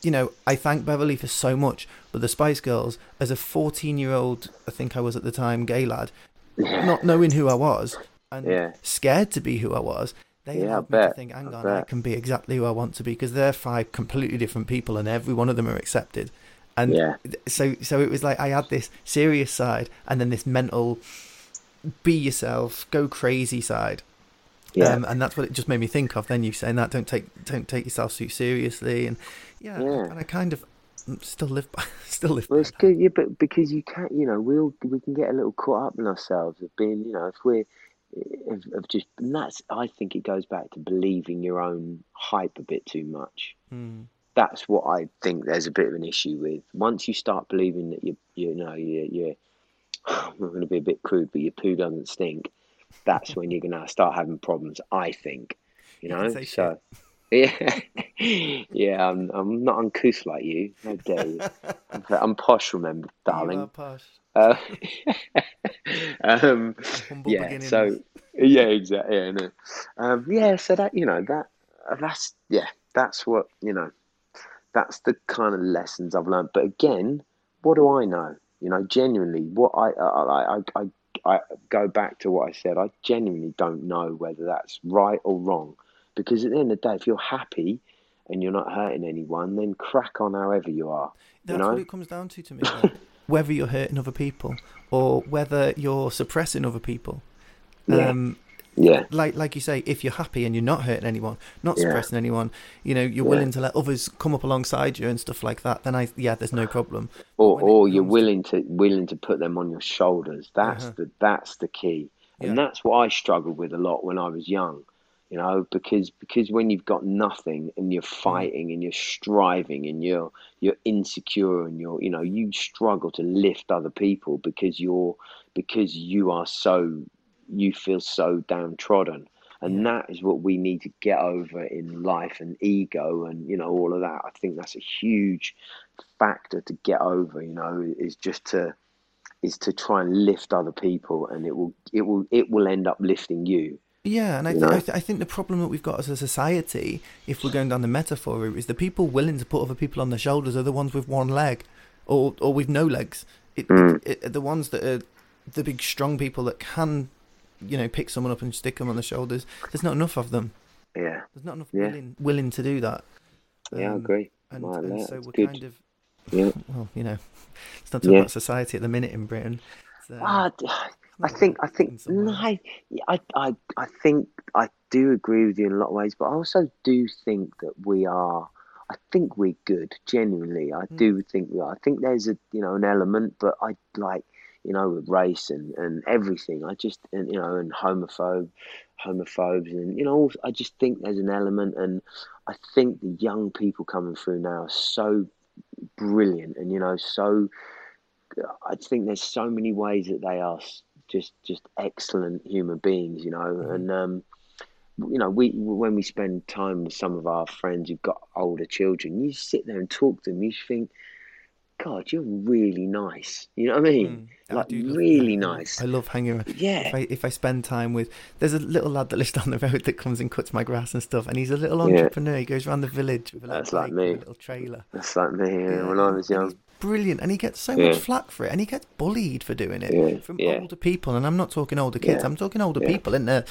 you know, I thank Beverley for so much, but the Spice Girls, as a 14 year old, I think I was at the time, gay lad, not knowing who I was and scared to be who I was, they
yeah,
help me to think, hang on, I, I can be exactly who I want to be because they're five completely different people, and every one of them are accepted. And
yeah.
so, so it was like I had this serious side, and then this mental, be yourself, go crazy side. Yeah. Um, and that's what it just made me think of. Then you saying that don't take don't take yourself too seriously, and yeah, yeah. and I kind of still live by still live.
Well, it's good, yeah, but because you can't, you know, we all we can get a little caught up in ourselves of being, you know, if we're of, of just, and that's I think it goes back to believing your own hype a bit too much.
Mm.
That's what I think. There's a bit of an issue with once you start believing that you, you know, you, you. I'm going to be a bit crude, but your poo doesn't stink. That's when you're going to start having problems. I think, you know. You so. Yeah, yeah. I'm, I'm not uncouth like you. How dare you? I'm, I'm posh, remember, darling.
Posh.
Uh, um, yeah. So yeah, exactly. Yeah, no. um, yeah. So that you know that that's yeah that's what you know that's the kind of lessons I've learned. But again, what do I know? You know, genuinely, what I I I, I, I go back to what I said. I genuinely don't know whether that's right or wrong because at the end of the day, if you're happy and you're not hurting anyone, then crack on however you are.
That's
you know?
what it comes down to to me. Whether you're hurting other people or whether you're suppressing other people.
Yeah. Um, yeah.
Like like you say, if you're happy and you're not hurting anyone, not suppressing yeah. anyone, you know, you're yeah. willing to let others come up alongside you and stuff like that, then I yeah, there's no problem.
Or or you're willing to willing to put them on your shoulders. That's uh-huh. the that's the key. And that's what I struggled with a lot when I was young you know because because when you've got nothing and you're mm. fighting and you're striving and you're you're insecure and you're you know you struggle to lift other people because you're because you are so you feel so downtrodden. And that is what we need to get over in life and ego and you know all of that. I think that's a huge factor to get over you know is just to is to try and lift other people and it will it will it will end up lifting you
yeah, and I, th- I, th- I, think the problem that we've got as a society, if we're going down the metaphor route, is the people willing to put other people on their shoulders are the ones with one leg, or or with no legs. It, mm. it, it, the ones that are the big strong people that can, you know, pick someone up and stick them on the shoulders. There's not enough of them.
Yeah,
there's not enough yeah. willing willing to do that.
Um, yeah, I um, agree.
And, and so we're
good.
kind of,
yeah.
well, you know, it's not talking yeah. about society at the minute in Britain.
So, ah, I think I think no, I, I I think I do agree with you in a lot of ways, but I also do think that we are. I think we're good, genuinely. I mm. do think we are. I think there's a you know an element, but I like you know with race and and everything. I just and you know and homophobe, homophobes and you know I just think there's an element, and I think the young people coming through now are so brilliant, and you know so. I think there's so many ways that they are just just excellent human beings, you know. Mm-hmm. And um, you know, we when we spend time with some of our friends who've got older children, you sit there and talk to them. You think, God, you're really nice. You know what I mean? Mm, like really nice.
I love hanging around.
Yeah.
If I if I spend time with, there's a little lad that lives down the road that comes and cuts my grass and stuff, and he's a little entrepreneur. Yeah. He goes around the village with a little,
That's like me.
little trailer.
That's like me. Yeah, when I was young
brilliant, and he gets so yeah. much flack for it, and he gets bullied for doing it
yeah.
from
yeah.
older people. And I'm not talking older kids; I'm talking older people in their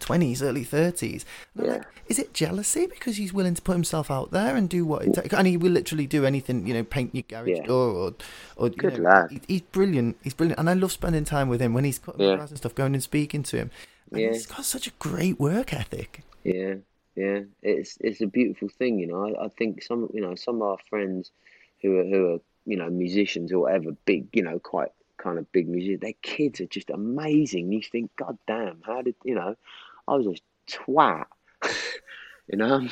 twenties, early thirties. Like, is it jealousy because he's willing to put himself out there and do what? It takes? And he will literally do anything, you know, paint your garage door or, or
good
know,
lad.
He, he's brilliant. He's brilliant, and I love spending time with him when he's cutting grass and stuff, going and speaking to him. And yeah. he's got such a great work ethic.
Yeah, yeah, it's it's a beautiful thing, you know. I, I think some, you know, some of our friends who are who are you know, musicians or whatever, big, you know, quite kind of big musicians, their kids are just amazing. You think, God damn, how did, you know, I was a twat. you know,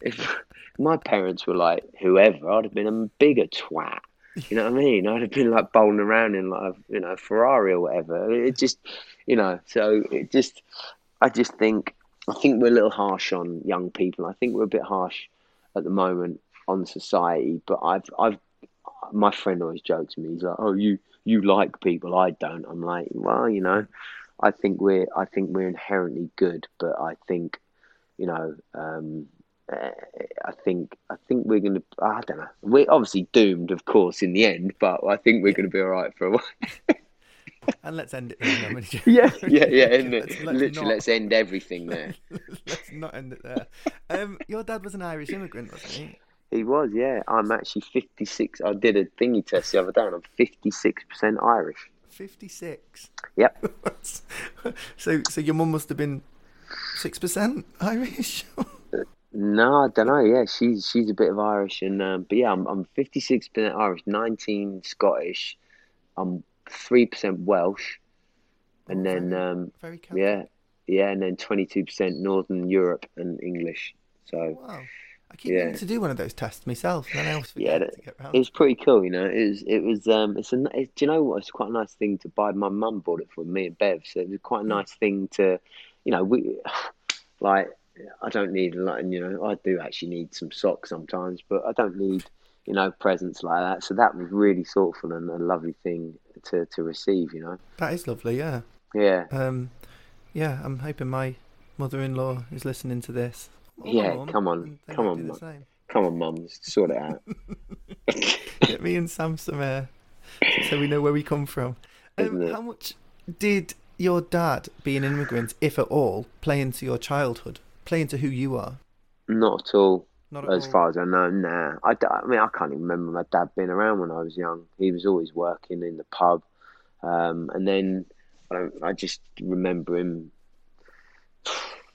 if my parents were like whoever, I'd have been a bigger twat. You know what I mean? I'd have been like bowling around in like, you know, Ferrari or whatever. It just, you know, so it just, I just think, I think we're a little harsh on young people. I think we're a bit harsh at the moment on society, but I've I've my friend always jokes me. He's like, "Oh, you you like people, I don't." I'm like, "Well, you know, I think we're I think we're inherently good, but I think, you know, um, uh, I think I think we're gonna. I don't know. We're obviously doomed, of course, in the end, but I think we're gonna be all right for a while."
and let's end it there.
yeah, yeah, yeah. End it. Let's, let's Literally, not... let's end everything there.
let's not end it there. Um, your dad was an Irish immigrant, wasn't he?
He was, yeah. I'm actually 56. I did a thingy test the other day, and I'm 56% Irish.
56.
Yep.
so, so your mum must have been six percent Irish.
no, I don't know. Yeah, she's she's a bit of Irish, and um, but yeah, I'm I'm 56 percent Irish, 19 Scottish. I'm three percent Welsh, and oh, then um, very yeah, yeah, and then 22 percent Northern Europe and English. So.
Wow. I keep yeah. to do one of those tests myself, and I always yeah, to get.
It was pretty cool, you know. It was, it was, um, it's a, it, do you know what? It's quite a nice thing to buy. My mum bought it for me and Bev, so it was quite a nice thing to, you know, we, like, I don't need like, you know, I do actually need some socks sometimes, but I don't need, you know, presents like that. So that was really thoughtful and a lovely thing to to receive, you know.
That is lovely, yeah.
Yeah.
Um, yeah, I'm hoping my mother-in-law is listening to this
yeah, mum, come on, come on, mum. come on, mum, sort it out.
Get me and Sam some air, so we know where we come from. Um, how much did your dad, being an immigrant, if at all, play into your childhood, play into who you are?
Not at all. Not at as all. far as I know, nah. I, I mean, I can't even remember my dad being around when I was young. He was always working in the pub, um, and then I, I just remember him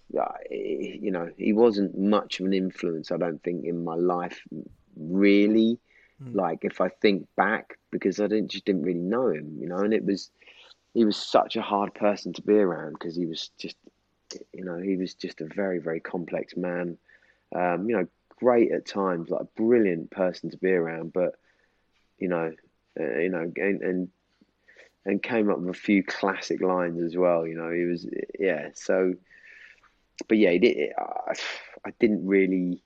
you know, he wasn't much of an influence, I don't think, in my life, really. Mm. Like, if I think back, because I didn't just didn't really know him, you know, and it was, he was such a hard person to be around because he was just, you know, he was just a very, very complex man. Um, you know, great at times, like a brilliant person to be around, but, you know, uh, you know, and, and and came up with a few classic lines as well. You know, he was yeah. So but yeah, it, I, I didn't really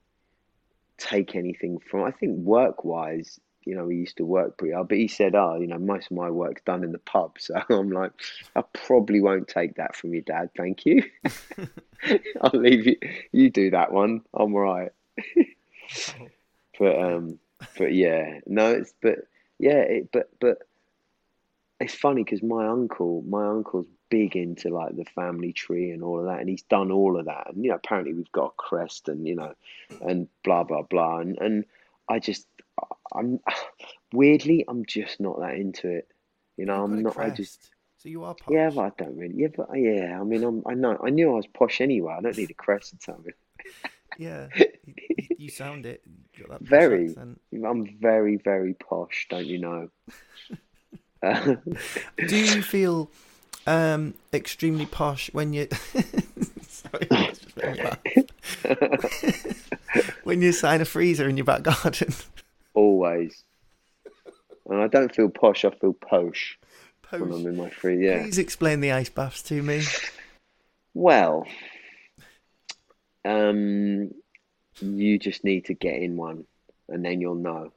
take anything from. I think work wise, you know, we used to work pretty hard. But he said, "Oh, you know, most of my work's done in the pub." So I'm like, I probably won't take that from your dad. Thank you. I'll leave you. You do that one. I'm right. but um, but yeah, no, it's but yeah, it, but but it's funny because my uncle, my uncle's big into like the family tree and all of that, and he's done all of that. And you know, apparently we've got a crest and you know, and blah blah blah. And and I just, I'm weirdly, I'm just not that into it. You know, I'm not. I just.
So you are posh.
Yeah, but I don't really. Yeah, but yeah, I mean, I'm. I know. I knew I was posh anyway. I don't need a crest or something.
yeah, you, you, sound it.
very.
Accent.
I'm very, very posh. Don't you know?
Do you feel um, extremely posh when you? Sorry, when you sign a freezer in your back garden.
Always. And I don't feel posh. I feel posh, posh. when I'm in my free. Yeah.
Please explain the ice baths to me.
Well, um, you just need to get in one, and then you'll know.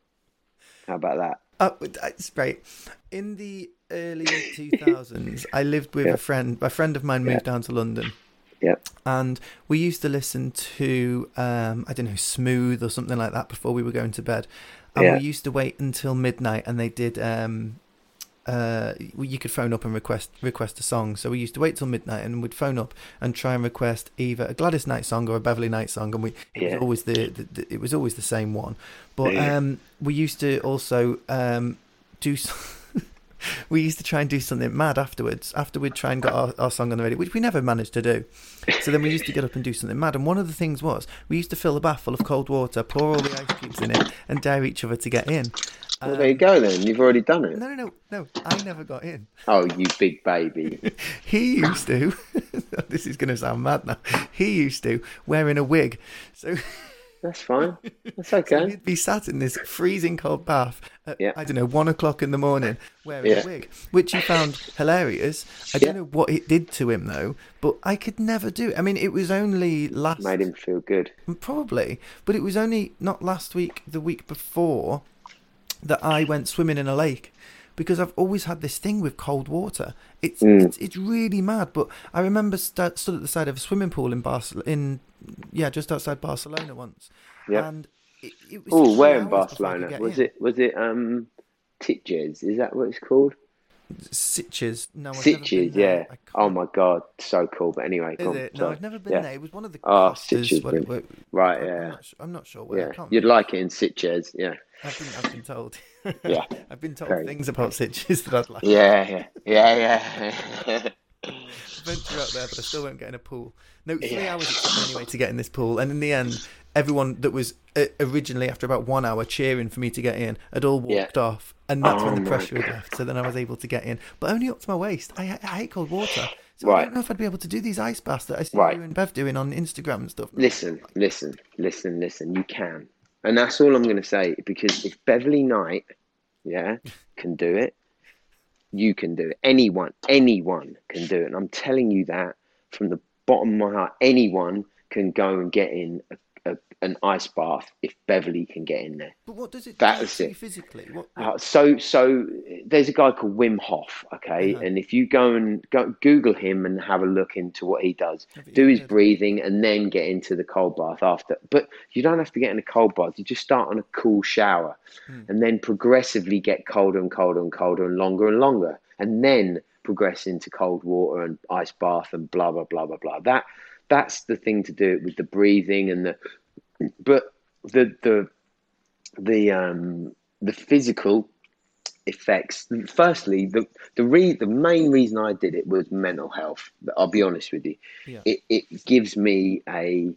How about that?
Oh, that's great. In the early 2000s, I lived with yeah. a friend. A friend of mine moved yeah. down to London.
Yeah.
And we used to listen to, um, I don't know, Smooth or something like that before we were going to bed. And yeah. we used to wait until midnight and they did um, uh, you could phone up and request request a song. So we used to wait till midnight and we'd phone up and try and request either a Gladys Knight song or a Beverley Knight song, and we it yeah. was always the, the, the, it was always the same one. But um, we used to also um, do. we used to try and do something mad afterwards. After we'd try and got our, our song on the radio, which we never managed to do. So then we used to get up and do something mad. And one of the things was we used to fill a bath full of cold water, pour all the ice cubes in it, and dare each other to get in.
Well, there you go then. You've already done it.
No, no, no, no. I never got in.
Oh, you big baby.
he used to. this is going to sound mad now. He used to wearing a wig. So.
That's fine. That's okay. so
he'd be sat in this freezing cold bath at, yeah. I don't know, one o'clock in the morning wearing yeah. a wig, which he found hilarious. I don't know what it did to him though, but I could never do it. I mean, it was only last.
Made him feel good.
Mm, probably. But it was only not last week, the week before that I went swimming in a lake because I've always had this thing with cold water. It's mm. it's, it's, really mad. But I remember st- stood at the side of a swimming pool in Barcelona, in yeah, just outside Barcelona once.
Yeah.
And it, it
oh, where in Barcelona was in. it? Was it um Sitges? Is that what it's called?
Sitches. No,
Sitges, yeah. Oh my god, so cool. But anyway,
is it? No, I've never been yeah. there. It was one of the.
Oh, Sitges, what, what,
right?
Yeah. I'm
not, I'm not sure. Where,
yeah, you'd like it in Sitges, yeah.
I've been, I've been told.
yeah,
I've been told Very. things about Sitges that I'd like.
Yeah, yeah, yeah, yeah.
Venture out there, but I still won't get in a pool. No, three yeah. hours anyway to get in this pool, and in the end, everyone that was uh, originally after about one hour cheering for me to get in had all walked yeah. off, and that's oh when the pressure had left. So then I was able to get in, but only up to my waist. I, I hate cold water. So right. I don't know if I'd be able to do these ice baths that I see right. you and Bev doing on Instagram and stuff.
Listen, listen, listen, listen. You can, and that's all I'm going to say. Because if Beverley Knight, yeah, can do it, you can do it. Anyone, anyone can do it. And I'm telling you that from the bottom of my heart. Anyone can go and get in a a, an ice bath if Beverley can get in there.
But what does it That's do it. physically? What,
Uh, so, so there's a guy called Wim Hof, okay, uh-huh. and if you go and go Google him and have a look into what he does, do his breathing, and then get into the cold bath after. But you don't have to get in a cold bath. You just start on a cool shower, hmm. and then progressively get colder and colder and colder and longer and longer, and then progress into cold water and ice bath and blah blah blah blah blah. That that's the thing to do with the breathing and the but the the the um the physical effects firstly the the re, the main reason i did it was mental health i'll be honest with you yeah. it, it gives me a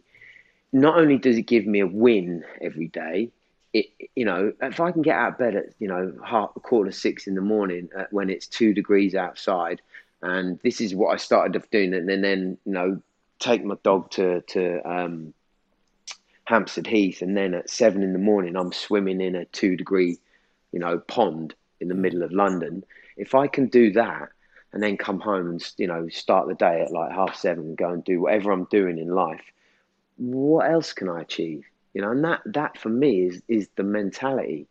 not only does it give me a win every day it you know if i can get out of bed at you know half quarter six in the morning uh, when it's two degrees outside and this is what i started off doing and then, then you know take my dog to to um, Hampstead Heath, and then at seven in the morning, I'm swimming in a two degree, you know, pond in the middle of London. If I can do that, and then come home and you know start the day at like half seven and go and do whatever I'm doing in life, what else can I achieve? You know, and that that for me is is the mentality.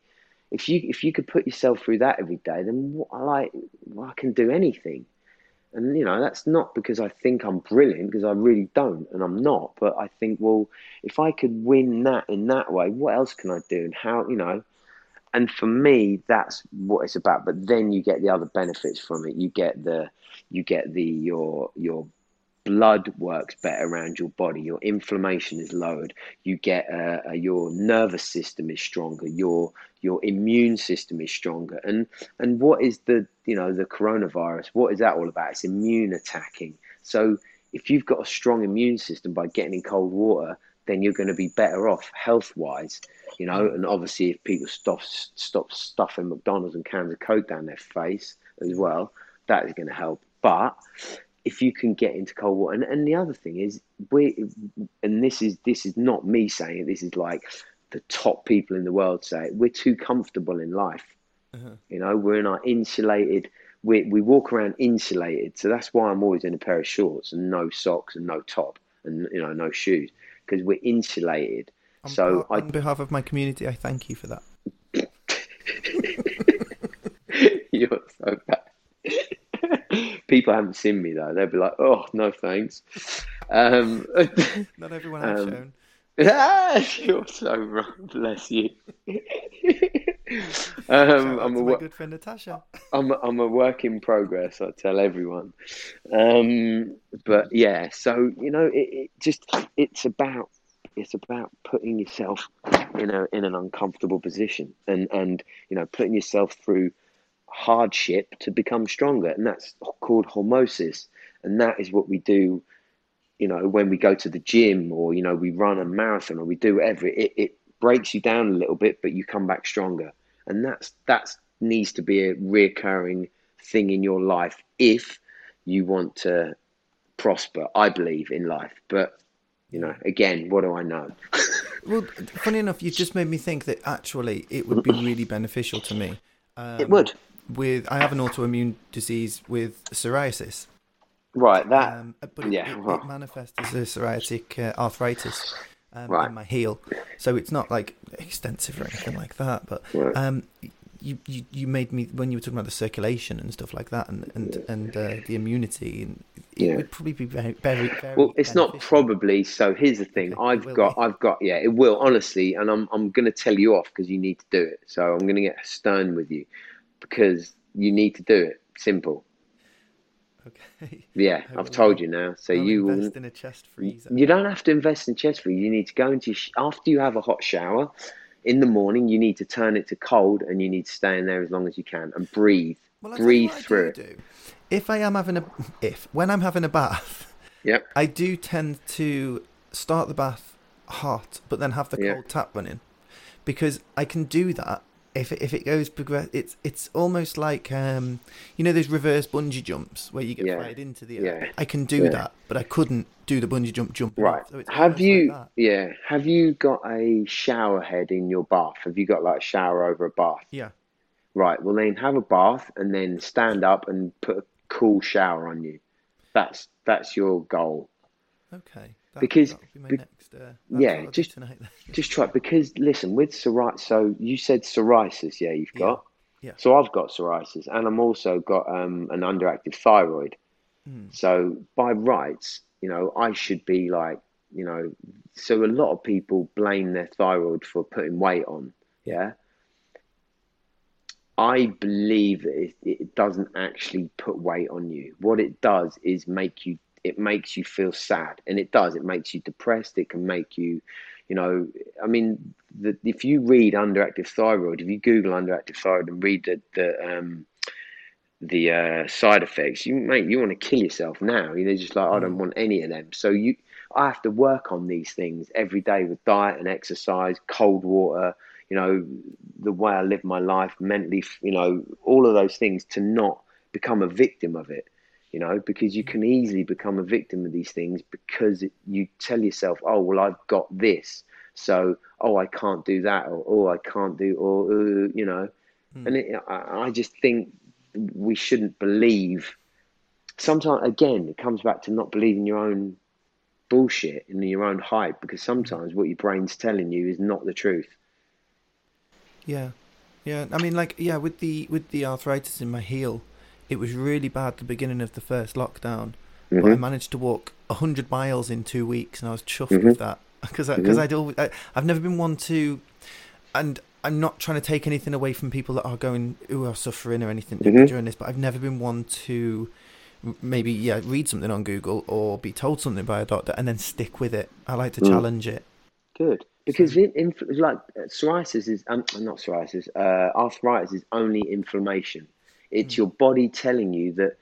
If you if you could put yourself through that every day, then what, like well, I can do anything. And you know, that's not because I think I'm brilliant, because I really don't, and I'm not. But I think, well, if I could win that in that way, what else can I do? And how, you know, and for me, that's what it's about. But then you get the other benefits from it. You get the, you get the your your blood works better around your body. Your inflammation is lowered. You get uh, uh, your nervous system is stronger. Your your immune system is stronger. And and what is the you know the coronavirus? What is that all about? It's immune attacking. So if you've got a strong immune system by getting in cold water, then you're going to be better off health wise. You know, and obviously if people stop stop stuffing McDonald's and cans of Coke down their face as well, that is going to help. But if you can get into cold water, and, and the other thing is, we, and this is this is not me saying it. This is like the top people in the world say it. We're too comfortable in life. Uh-huh. You know, we're in our insulated. We we walk around insulated, so that's why I'm always in a pair of shorts and no socks and no top and you know no shoes because we're insulated.
On
so
on I, behalf of my community, I thank you for that.
You're so bad people haven't seen me though. They'll be like, "Oh, no, thanks." Um,
Not everyone has um, shown.
Ah, you're so wrong. Bless you. um,
I'm a good friend Natasha.
I'm a, I'm a work in progress. I tell everyone. Um, but yeah, so you know, it, it just it's about it's about putting yourself in a in an uncomfortable position and and you know putting yourself through hardship to become stronger, and that's called hormesis. And that is what we do, you know, when we go to the gym or you know we run a marathon or we do whatever. It it breaks you down a little bit, but you come back stronger, and that's that's needs to be a reoccurring thing in your life if you want to prosper. I believe in life, but you know, again, what do I know?
well, funny enough, you just made me think that actually it would be really beneficial to me.
Um, it would
with I have an autoimmune disease with psoriasis.
Right, that. Um,
but
yeah,
it, it, manifests as a psoriatic uh, arthritis um,
right.
in my heel, so it's not like extensive or anything like that. But right. um, you, you you made me when you were talking about the circulation and stuff like that, and and and uh, the immunity, and it yeah. would probably be very very, very
well. It's not probably. So here's the thing. I've got be. I've got yeah. It will honestly, and I'm I'm going to tell you off because you need to do it. So I'm going to get stern with you because you need to do it Simple.
Okay.
Yeah,
I
I've told you now. So
I'll
you
invest
will.
in a chest freezer.
You don't have to invest in chest freeze. You need to go into sh- after you have a hot shower in the morning. You need to turn it to cold, and you need to stay in there as long as you can and breathe.
Well, I'll tell you
breathe through
do
it.
do. If I am having a if when I'm having a bath,
Yep.
I do tend to start the bath hot, but then have the
Yeah.
cold tap running, because I can do that. If it, if it goes progress, it's it's almost like um, you know those reverse bungee jumps where you get
Yeah.
fired into the air.
Yeah.
I can do
Yeah.
that, but I couldn't do the bungee jump jumping.
Right.
So
have you?
Like
yeah. Have you got a shower head in your bath? Have you got like a shower over a bath?
Yeah.
Right. Well, then have a bath and then stand up and put a cool shower on you. That's that's your goal.
Okay. That,
Because-
that would be my
be-
next. Uh,
yeah,
what I'll do
just-
tonight.
Just try because listen with psoriasis. So you said psoriasis. Yeah, you've
Yeah.
got.
Yeah.
So I've got psoriasis, and I'm also got um, an underactive thyroid.
Mm.
So by rights, you know, I should be like, you know, so a lot of people blame their thyroid for putting weight on. Yeah. I believe that it, it doesn't actually put weight on you. What it does is make you, it makes you feel sad. And it does, it makes you depressed. It can make you, you know, I mean, the, if you read underactive thyroid, if you Google underactive thyroid and read the, the, um, the uh, side effects, you mate, you want to kill yourself now. You're just like, I don't want any of them. So you, I have to work on these things every day with diet and exercise, cold water, you know, the way I live my life, mentally, you know, all of those things to not become a victim of it. You know, because you can easily become a victim of these things because you tell yourself, "Oh, well, I've got this, so oh, I can't do that, or oh, I can't do, or uh, you know." And it, I, I just think we shouldn't believe. Sometimes, again, it comes back to not believing your own bullshit and your own hype because sometimes what your brain's telling you is not the truth.
Yeah, yeah. I mean, like, yeah, with the with the arthritis in my heel, it was really bad at the beginning of the first lockdown. But I
Mhm.
managed to walk hundred miles in two weeks, and I was chuffed
Mhm.
with that because because. I'd always, I, I've never been one to, and I'm not trying to take anything away from people that are going who are suffering or anything
Mhm.
during this, but I've never been one to maybe yeah read something on Google or be told something by a doctor and then stick with it. I like to
Mm.
challenge it.
Good. Because in, in, like uh, psoriasis is um, not psoriasis, uh, arthritis is only inflammation. It's hmm. your body telling you that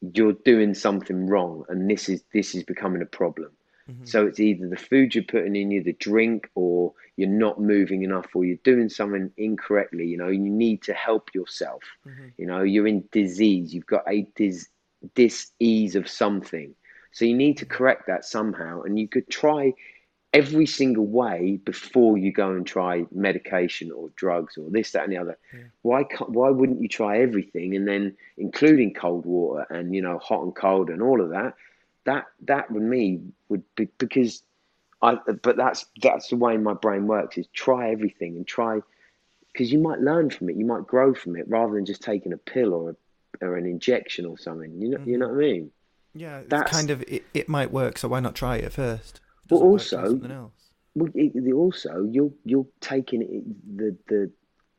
you're doing something wrong, and this is this is becoming a problem. Mm-hmm. So it's either the food you're putting in you, the drink, or you're not moving enough, or you're doing something incorrectly. You know, you need to help yourself. Mm-hmm. You know, you're in disease. You've got a dis dis-ease of something. So you need to mm-hmm. correct that somehow, and you could try every single way before you go and try medication or drugs or this, that, and the other. Why can't, why wouldn't you try everything and then including cold water and you know hot and cold and all of that? That that with me would be because I. But that's that's the way my brain works. Is try everything and try because you might learn from it. You might grow from it rather than just taking a pill or a, or an injection or something. You know you know mm-hmm. what I mean?
Yeah,
That's-
kind of it, it might work, so why not try it first?
But
Doesn't work, try
also-
something else.
Well, it also you're you're taking it, the the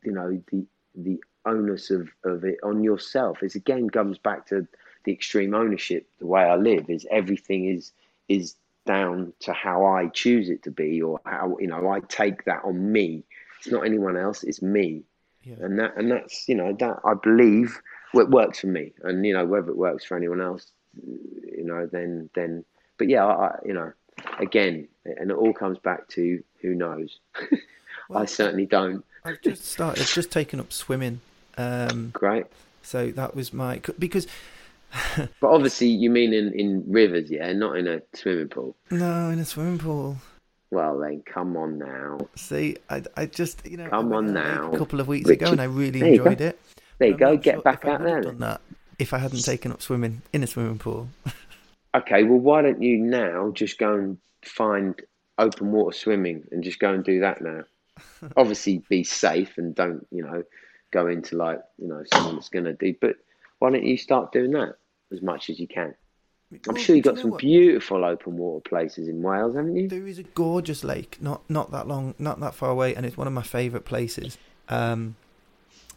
you know the the onus of, of it on yourself. It again comes back to the extreme ownership. The way I live is everything is is down to how I choose it to be, or how you know I take that on me. It's not anyone else. It's me,
Yeah.
and that and that's you know that I believe it works for me, and you know whether it works for anyone else, you know then then. But yeah, I, I- you know, again, and it all comes back to who knows. I certainly don't.
I've just started, I've just taken up swimming. Um,
Great.
so that was my because
But obviously, you mean in, in rivers, yeah, not in a swimming pool.
no, in a swimming pool.
Well, then, come on now.
See, I, I just you know
Come on now,
a couple of weeks
Richard.
ago and I really
go.
enjoyed it.
There you
I'm
go. Get
sure
back out there.
Done that if I hadn't taken up swimming in a swimming pool.
Okay, well, why don't you now just go and find open water swimming and just go and do that now? Obviously, be safe and don't, you know, go into like, you know, someone that's going to do. But why don't you start doing that as much as you can? I'm
Well,
sure you've got
you know
some
what?
beautiful open water places in Wales, haven't you?
There is a gorgeous lake, not not that long, not that far away, and it's one of my favourite places. Um,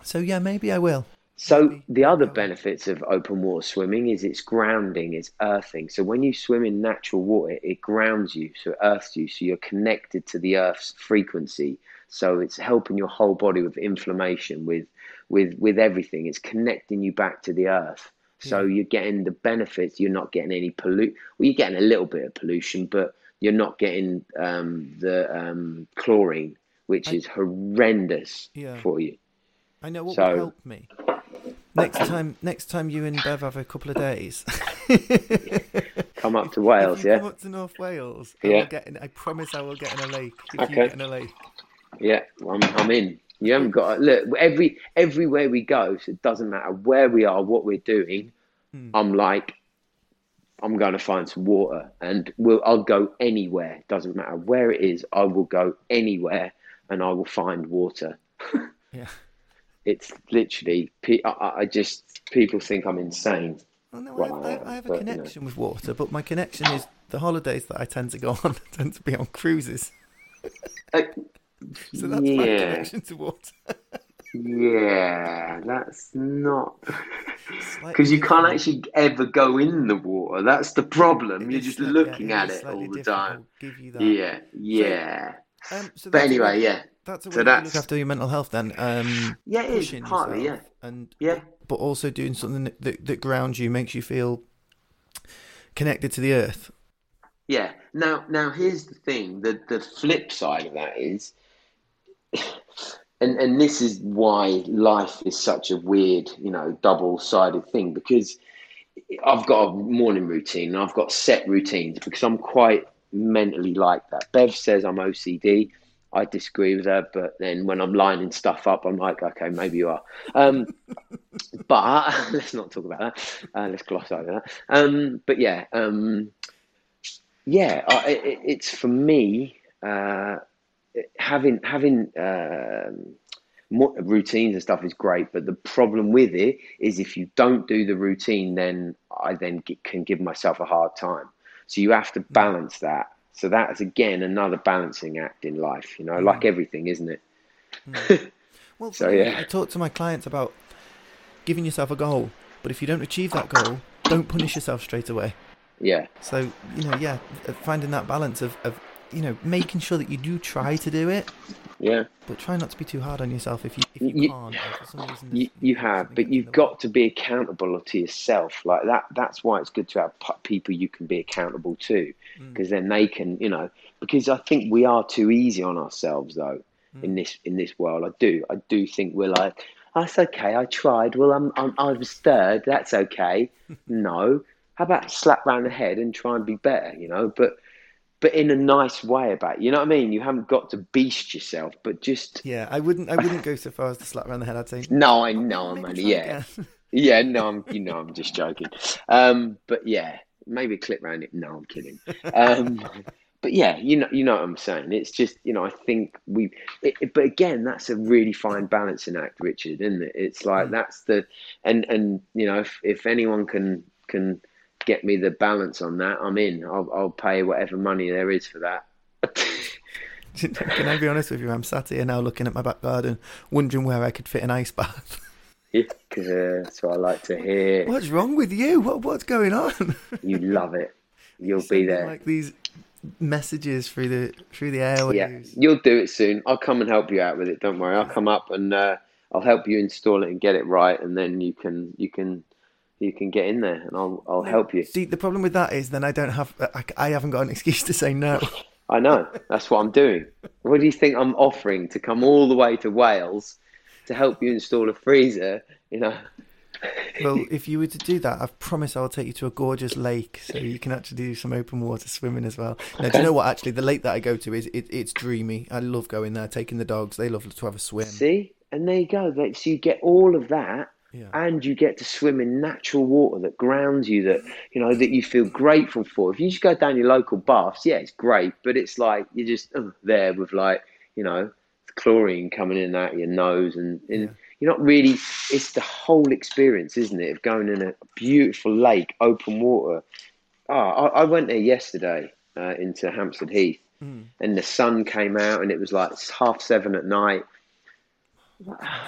so yeah, maybe I will.
So the other benefits of open water swimming is it's grounding, it's earthing. So when you swim in natural water, it grounds you, so it earths you, so you're connected to the earth's frequency. So it's helping your whole body with inflammation, with with with everything. It's connecting you back to the earth. So yeah. you're getting the benefits. You're not getting any pollute. Well, you're getting a little bit of pollution, but you're not getting um, the um, chlorine, which I, is horrendous yeah. for you.
I know what so, will help me. Next time, next time you and Bev have a couple of days,
come up to Wales. yeah,
come up to North Wales. Yeah, get in, I promise I will get in a lake. If okay. you get in a lake.
Yeah, I'm, I'm in. You haven't got look every everywhere we go. So it doesn't matter where we are, what we're doing. Hmm. I'm like, I'm going to find some water, and we'll, I'll go anywhere. Doesn't matter where it is. I will go anywhere, and I will find water.
yeah
it's literally I, I just people think I'm insane.
Well, no, well, I, have, I, have, a connection you know. with water, but my connection is the holidays that I tend to go on tend to be on cruises. Uh, so that's yeah. my connection to water.
yeah, that's not because you can't actually ever go in the water. That's the problem. You're just looking yeah, at it all the time. Yeah, yeah. So, um, so but anyway, yeah
that's a way so to look after your mental health then. Um,
yeah, it is partly, yeah,
and
yeah,
but also doing something that, that grounds you, makes you feel connected to the earth.
Yeah. Now, now here's the thing: the the flip side of that is, and and this is why life is such a weird, you know, double sided thing because I've got a morning routine and I've got set routines because I'm quite mentally like that. Bev says I'm OCD. I disagree with her, but then when I'm lining stuff up, I'm like, okay, maybe you are. Um, but let's not talk about that. Uh, let's gloss over that. Um, but yeah, um, yeah, I, it, it's for me uh, having having um, routines and stuff is great. But the problem with it is if you don't do the routine, then I then get, can give myself a hard time. So you have to balance that so that's again another balancing act in life, you know, mm. like everything, isn't it?
Mm. Well, so yeah, I talk to my clients about giving yourself a goal, but if you don't achieve that goal, don't punish yourself straight away.
Yeah.
So you know, yeah, finding that balance of, of you know making sure that you do try to do it,
yeah.
But try not to be too hard on yourself if you if you, you can't.
You, you have, but you've got to be accountable to yourself. Like that. That's why it's good to have people you can be accountable to, because mm. then they can, you know. Because I think we are too easy on ourselves, though. Mm. In this in this world, I do. I do think we're like, that's okay. I tried. Well, I'm, I'm I was third. That's okay. no. How about slap round the head and try and be better? You know, but but in a nice way about it. You know what I mean? You haven't got to beast yourself, but just
yeah. I wouldn't. I wouldn't go so far as to slap around the head. I'd say
no. I know, I'm only yeah, yeah. No, I'm you know I'm just joking. Um, but yeah, maybe clip around it. No, I'm kidding. Um, but yeah, you know, you know what I'm saying. It's just you know I think we. It, but again, that's a really fine balancing act, Richard, isn't it? It's like mm. that's the and and you know if if anyone can can get me the balance on that, I'm in. I'll, I'll pay whatever money there is for that.
Can I be honest with you? I'm sat here now looking at my back garden, wondering where I could fit an ice bath.
Yeah, that's what I like to hear.
What's wrong with you? What What's going on?
you love it. You'll be there.
Like these messages through the through the airwaves. Yeah,
you'll do it soon. I'll come and help you out with it. Don't worry. I'll come up and uh, I'll help you install it and get it right, and then you can you can you can get in there and I'll I'll help you.
See, the problem with that is then I don't have I, I haven't got an excuse to say no.
I know. That's what I'm doing. What do you think I'm offering to come all the way to Wales to help you install a freezer? You know.
well, if you were to do that, I promise I'll take you to a gorgeous lake, so you can actually do some open water swimming as well. Now, okay. do you know what? Actually, the lake that I go to is it, it's dreamy. I love going there, taking the dogs. They love to have a swim.
See, and there you go. So you get all of that yeah. and you get to swim in natural water that grounds you that you know that you feel grateful for if you just go down your local baths yeah it's great but it's like you're just uh, there with like you know chlorine coming in out your nose and, and yeah. you're not really it's the whole experience isn't it of going in a beautiful lake open water oh i, I went there yesterday uh, into hampstead heath mm. and the sun came out and it was like half seven at night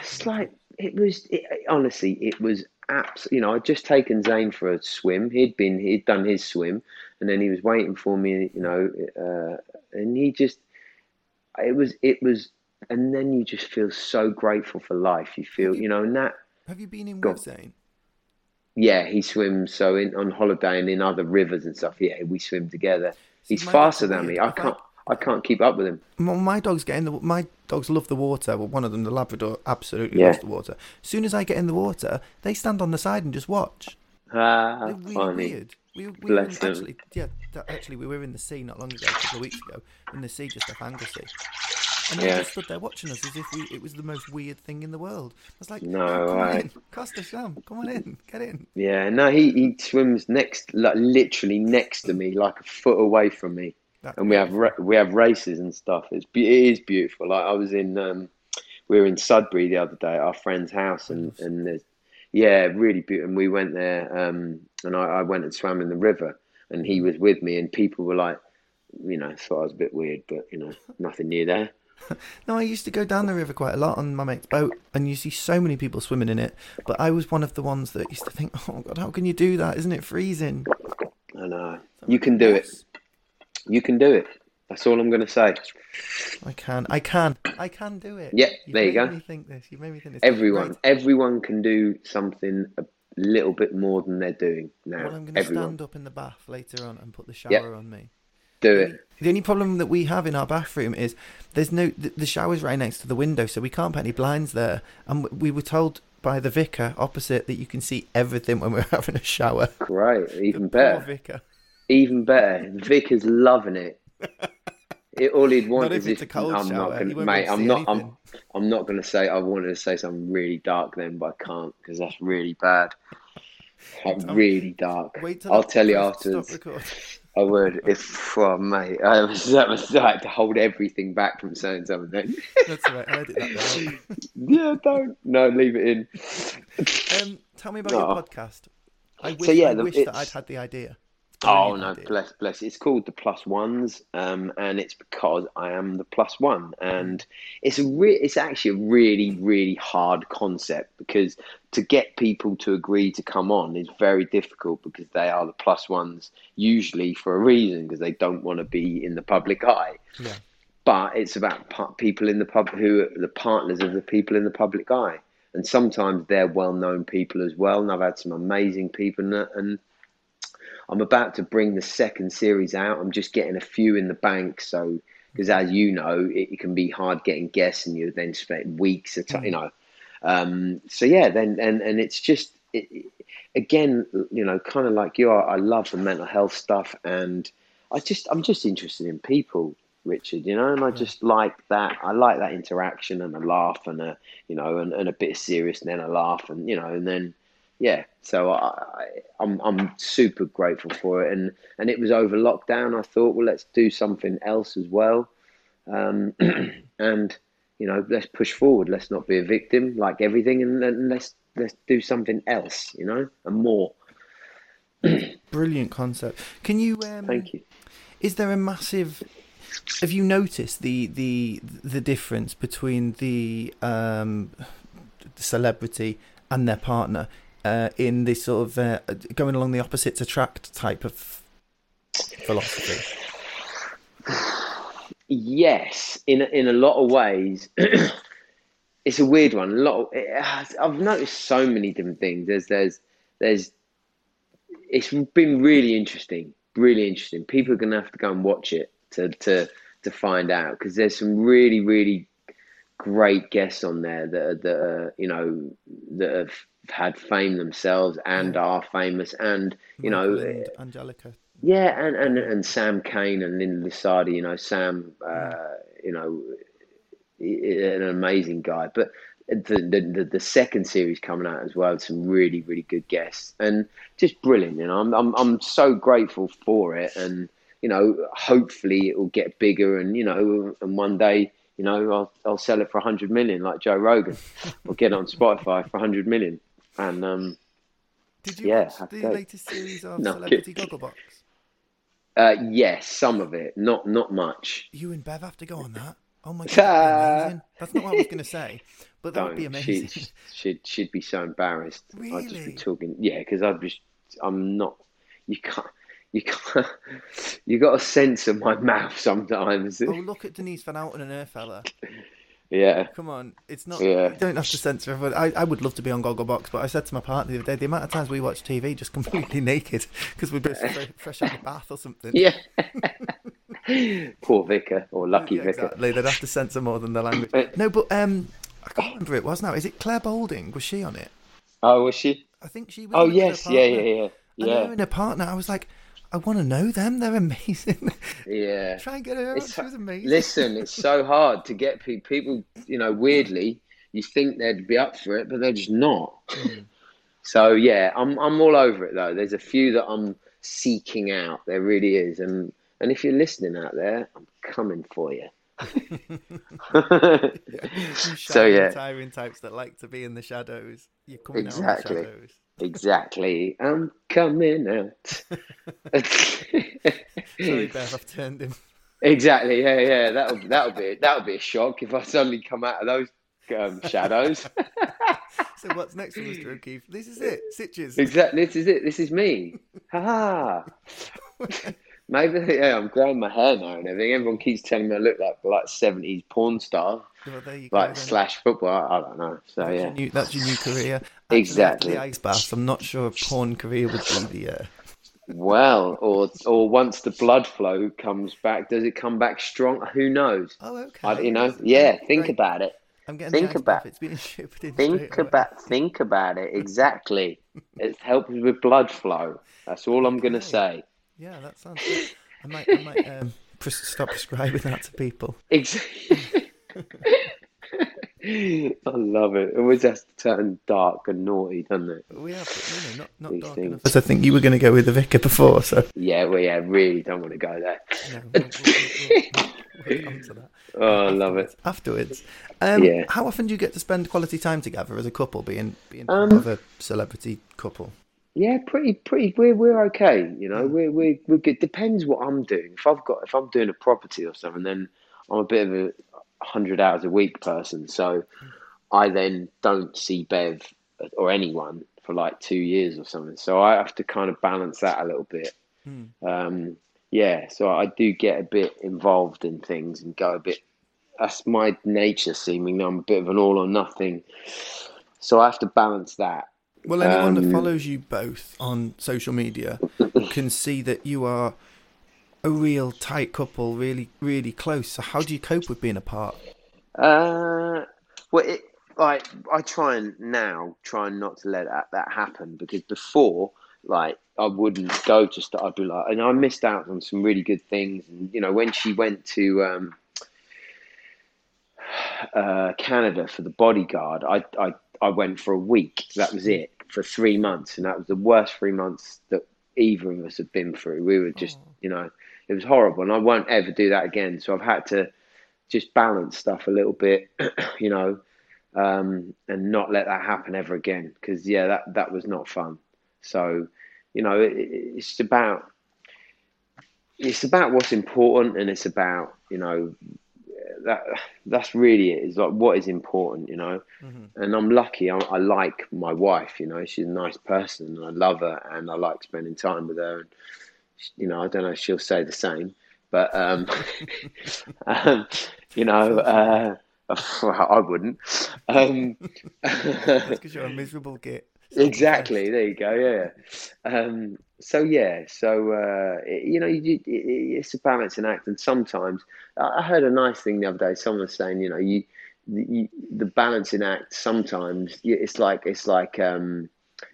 it's like it was it, honestly, it was abs. You know, I'd just taken Zane for a swim. He'd been, he'd done his swim, and then he was waiting for me. You know, uh, and he just, it was, it was, and then you just feel so grateful for life. You feel, you, know, and that.
Have you been in with Zane?
Yeah, he swims. So in on holiday and in other rivers and stuff. Yeah, we swim together. He's faster than me. I can't. I can't keep up with him.
My dogs get in the my dogs love the water. Well, one of them, the Labrador, absolutely yeah. loves the water. As soon as I get in the water, they stand on the side and just watch.
Ah, They're really funny. weird.
We, we Bless were actually, yeah, actually, we were in the sea not long ago, a couple of weeks ago, in the sea just off Anglesey. And they yeah. just stood there watching us as if we, it was the most weird thing in the world. I was like, no, oh, come right. in, Costa Sham, come on in, get in.
Yeah, no, he, he swims next, like literally next to me, like a foot away from me. That's and we have we have races and stuff. It's it is beautiful. Like I was in, um, we were in Sudbury the other day at our friend's house, and and there's, yeah, really beautiful. And we went there, um, and I, I went and swam in the river, and he was with me, and people were like, you know, thought I was a bit weird, but you know, nothing new there.
no, I used to go down the river quite a lot on my mate's boat, and you see so many people swimming in it. But I was one of the ones that used to think, "Oh God, how can you do that? Isn't it freezing?"
I know. You can do it. You can do it. That's all I'm going to say.
I can. I can. I can do it.
Yeah, you there you go.
Me think this. You made me think this.
Everyone, right. everyone can do something a little bit more than they're doing now.
Well, I'm going to stand up in the bath later on and put the shower yep. on me.
Do it.
The only problem that we have in our bathroom is there's no the, the shower's right next to the window, so we can't put any blinds there. And we were told by the vicar opposite that you can see everything when we're having a shower.
Great, even better. Vicar. Even better. Vic is loving it. it all he'd want not is if, I'm shower. not gonna, mate. I'm not. I'm, I'm not going to say. I wanted to say something really dark then, but I can't because that's really bad. Like, really dark. I'll tell you afterwards. I would if, oh, mate, I was, that was had to hold everything back from saying something.
That's right. I edit that.
yeah, don't. No, leave it in.
Um, tell me about no. your podcast. I wish, so, yeah, I wish that I'd had the idea.
Oh no, bless, bless. It's called the Plus Ones, um, and it's because I am the plus one, and it's a re- it's actually a really, really hard concept because to get people to agree to come on is very difficult because they are the plus ones usually for a reason because they don't want to be in the public eye. Yeah. But it's about people in the pub who are the partners of the people in the public eye, and sometimes they're well-known people as well. And I've had some amazing people, and, and I'm about to bring the second series out. I'm just getting a few in the bank. So, because as you know, it, it, can be hard getting guests, and you then spend weeks at mm. you know. Um, so yeah, then and and it's just it, again, you know, kind of like you are. I love the mental health stuff, and I just I'm just interested in people. Richard, you know, and I just like that. I like that interaction and a laugh and a, you know, and, and a bit of serious and then a laugh and, you know, and then yeah, so I, I'm I'm super grateful for it, and and it was over lockdown. I thought, well, let's do something else as well, um, and you know, let's push forward. Let's not be a victim like everything, and, and let's let's do something else, you know, and more.
Brilliant concept. Can you? Um,
Thank you.
Is there a massive? Have you noticed the the the difference between the um, the celebrity and their partner? Uh, in this sort of uh, going along the opposites attract type of philosophy?
Yes, in in a lot of ways, it's a weird one. A lot. Of, I've noticed so many different things. There's there's there's. It's been really interesting, really interesting. People are gonna have to go and watch it to to to find out because there's some really really great guests on there that that are, you know that have had fame themselves and yeah. are famous, and you know, and
Angelica.
Yeah, and, and and Sam Kane and Linda Lusardi. You know, Sam. Uh, you know, an amazing guy, but. The, the the second series coming out as well, some really really good guests and just brilliant. You know, I'm I'm I'm so grateful for it, and you know, hopefully it will get bigger, and you know, and one day you know, I'll, I'll sell it for 100 million like Joe Rogan or get on Spotify for 100 million. And um,
did you yeah, watch the latest series of no, Celebrity Gogglebox?
Uh, yes, some of it, not not much.
You and Bev have to go on that. Oh my god, that's not what I was going to say, but that would be amazing.
She'd, she'd, she'd be so embarrassed. Really? I'd just be talking, yeah, because I'd just, I'm not, you can't, you can't, you got to censor my mouth sometimes.
oh, look at Denise Van Outen and her fella.
Yeah,
Come on, it's not.
Yeah.
You don't have to censor everyone. I, I would love to be on Gogglebox, but I said to my partner the other day, the amount of times we watch TV just completely naked because we're both fresh out of the bath or something.
yeah. Poor vicar or lucky
Yeah,
vicar.
exactly. They'd have to censor more than the language. No, but um, I can't remember it was now. Is it Clare Balding? Was she on it?
Oh, was she?
I think she was.
Oh,
on it with her
yes, yeah, yeah,
partner.
yeah,
And her
yeah,
and her partner, I was like, I want to know them. They're amazing.
yeah.
Try and get her.
It's-
She was amazing.
Listen, it's so hard to get people. People, you know, weirdly, you think they'd be up for it, but they're just not.
Mm.
So yeah, I'm I'm all over it though. There's a few that I'm seeking out. There really is, and and if you're listening out there, I'm coming for you.
You
so yeah,
types that like to be in the shadows. You're coming
Exactly.
out of the shadows.
Exactly. I'm coming out.
Sorry, Bev, I've turned him.
exactly. Yeah, yeah. That'll that'll be that'll be a shock if I suddenly come out of those um, shadows.
So what's next for Mr. O'Keeffe? This is it. Sitches.
Exactly. This is it. This is me. Ha ha. Maybe yeah, I'm growing my hair now and everything. Everyone keeps telling me I look like like seventies porn star,
Well, go.
like
then.
slash football. I, don't know. So
That's,
yeah,
your new, that's your new career.
Exactly.
ice baths. I'm not sure a porn career would be the. Uh...
well, or or once the blood flow comes back, does it come back strong? Who knows?
Oh, okay.
I, you know, yeah. Think about it.
I'm getting
think about-
bath. It's being shipped in.
Think
straight away.
about think about it. Exactly. it helps with blood flow. That's all I'm gonna say.
Yeah, that sounds good. I might, I might um, pres- stop prescribing that to people.
Exactly. I love it. It always has to turn dark and naughty, doesn't it?
But we have, you know, not, not
These
dark
things.
enough. As I think you were going to go with the vicar before, so
Yeah, well, yeah, really don't want to go there.
no, we'll, we'll, we'll, we'll come to that.
Oh, I love it.
Afterwards, um,
Yeah.
how often do you get to spend quality time together as a couple, being being
Um,
part of a celebrity couple?
Yeah, pretty, pretty. We're we're okay. You know, we're we're we're good. Depends what I'm doing. If I've got, if I'm doing a property or something, then I'm a bit of a hundred hours a week person. So I then don't see Bev or anyone for like two years or something. So I have to kind of balance that a little bit.
Hmm.
Um, yeah, so I do get a bit involved in things and go a bit. That's my nature, seeming. I'm a bit of an all or nothing. So I have to balance that.
Well, anyone that
Um,
follows you both on social media can see that you are a real tight couple, really, really close. So, how do you cope with being apart?
Uh, well, it, like I try and now try and not to let that, that happen because before, like I wouldn't go to start. I'd be like, and I missed out on some really good things. And you know, when she went to um, uh, Canada for the bodyguard, I, I I went for a week. That was it for three months, and that was the worst three months that either of us had been through. We were just, you know, it was horrible, and I won't ever do that again. So I've had to just balance stuff a little bit, you know, um, and not let that happen ever again. Because yeah, that that was not fun. So, you know, it, it's about it's about what's important, and it's about you know that that's really it. Is like what is important, you know.
Mm-hmm.
And I'm lucky. I, I like my wife. You know, she's a nice person, and I love her, and I like spending time with her. And you know, I don't know if she'll say the same, but um, um, you know, uh, I wouldn't. Um,
because you're a miserable git.
Exactly. There you go. Yeah. Um, so yeah. So uh, it- you know, you, it, it's a balancing act, and sometimes I heard a nice thing the other day. Someone was saying, you know, you, you the balancing act. Sometimes it's like it's like um,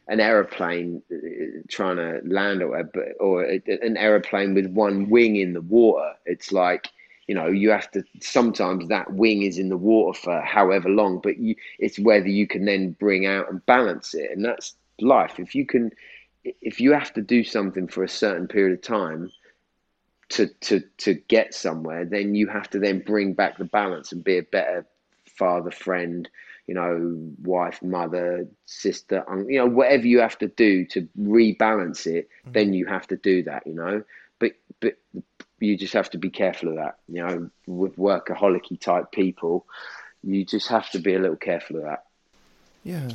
an aeroplane uh, trying to land or or an aeroplane with one wing in the water. It's like you know you have to sometimes that wing is in the water for however long but you it's whether you can then bring out and balance it. And that's life. If you can if you have to do something for a certain period of time to to to get somewhere then you have to then bring back the balance and be a better father friend you know wife mother sister you know whatever you have to do to rebalance it mm-hmm. then you have to do that you know? But but you just have to be careful of that. You know, with workaholic type people, you just have to be a little careful of that.
Yeah.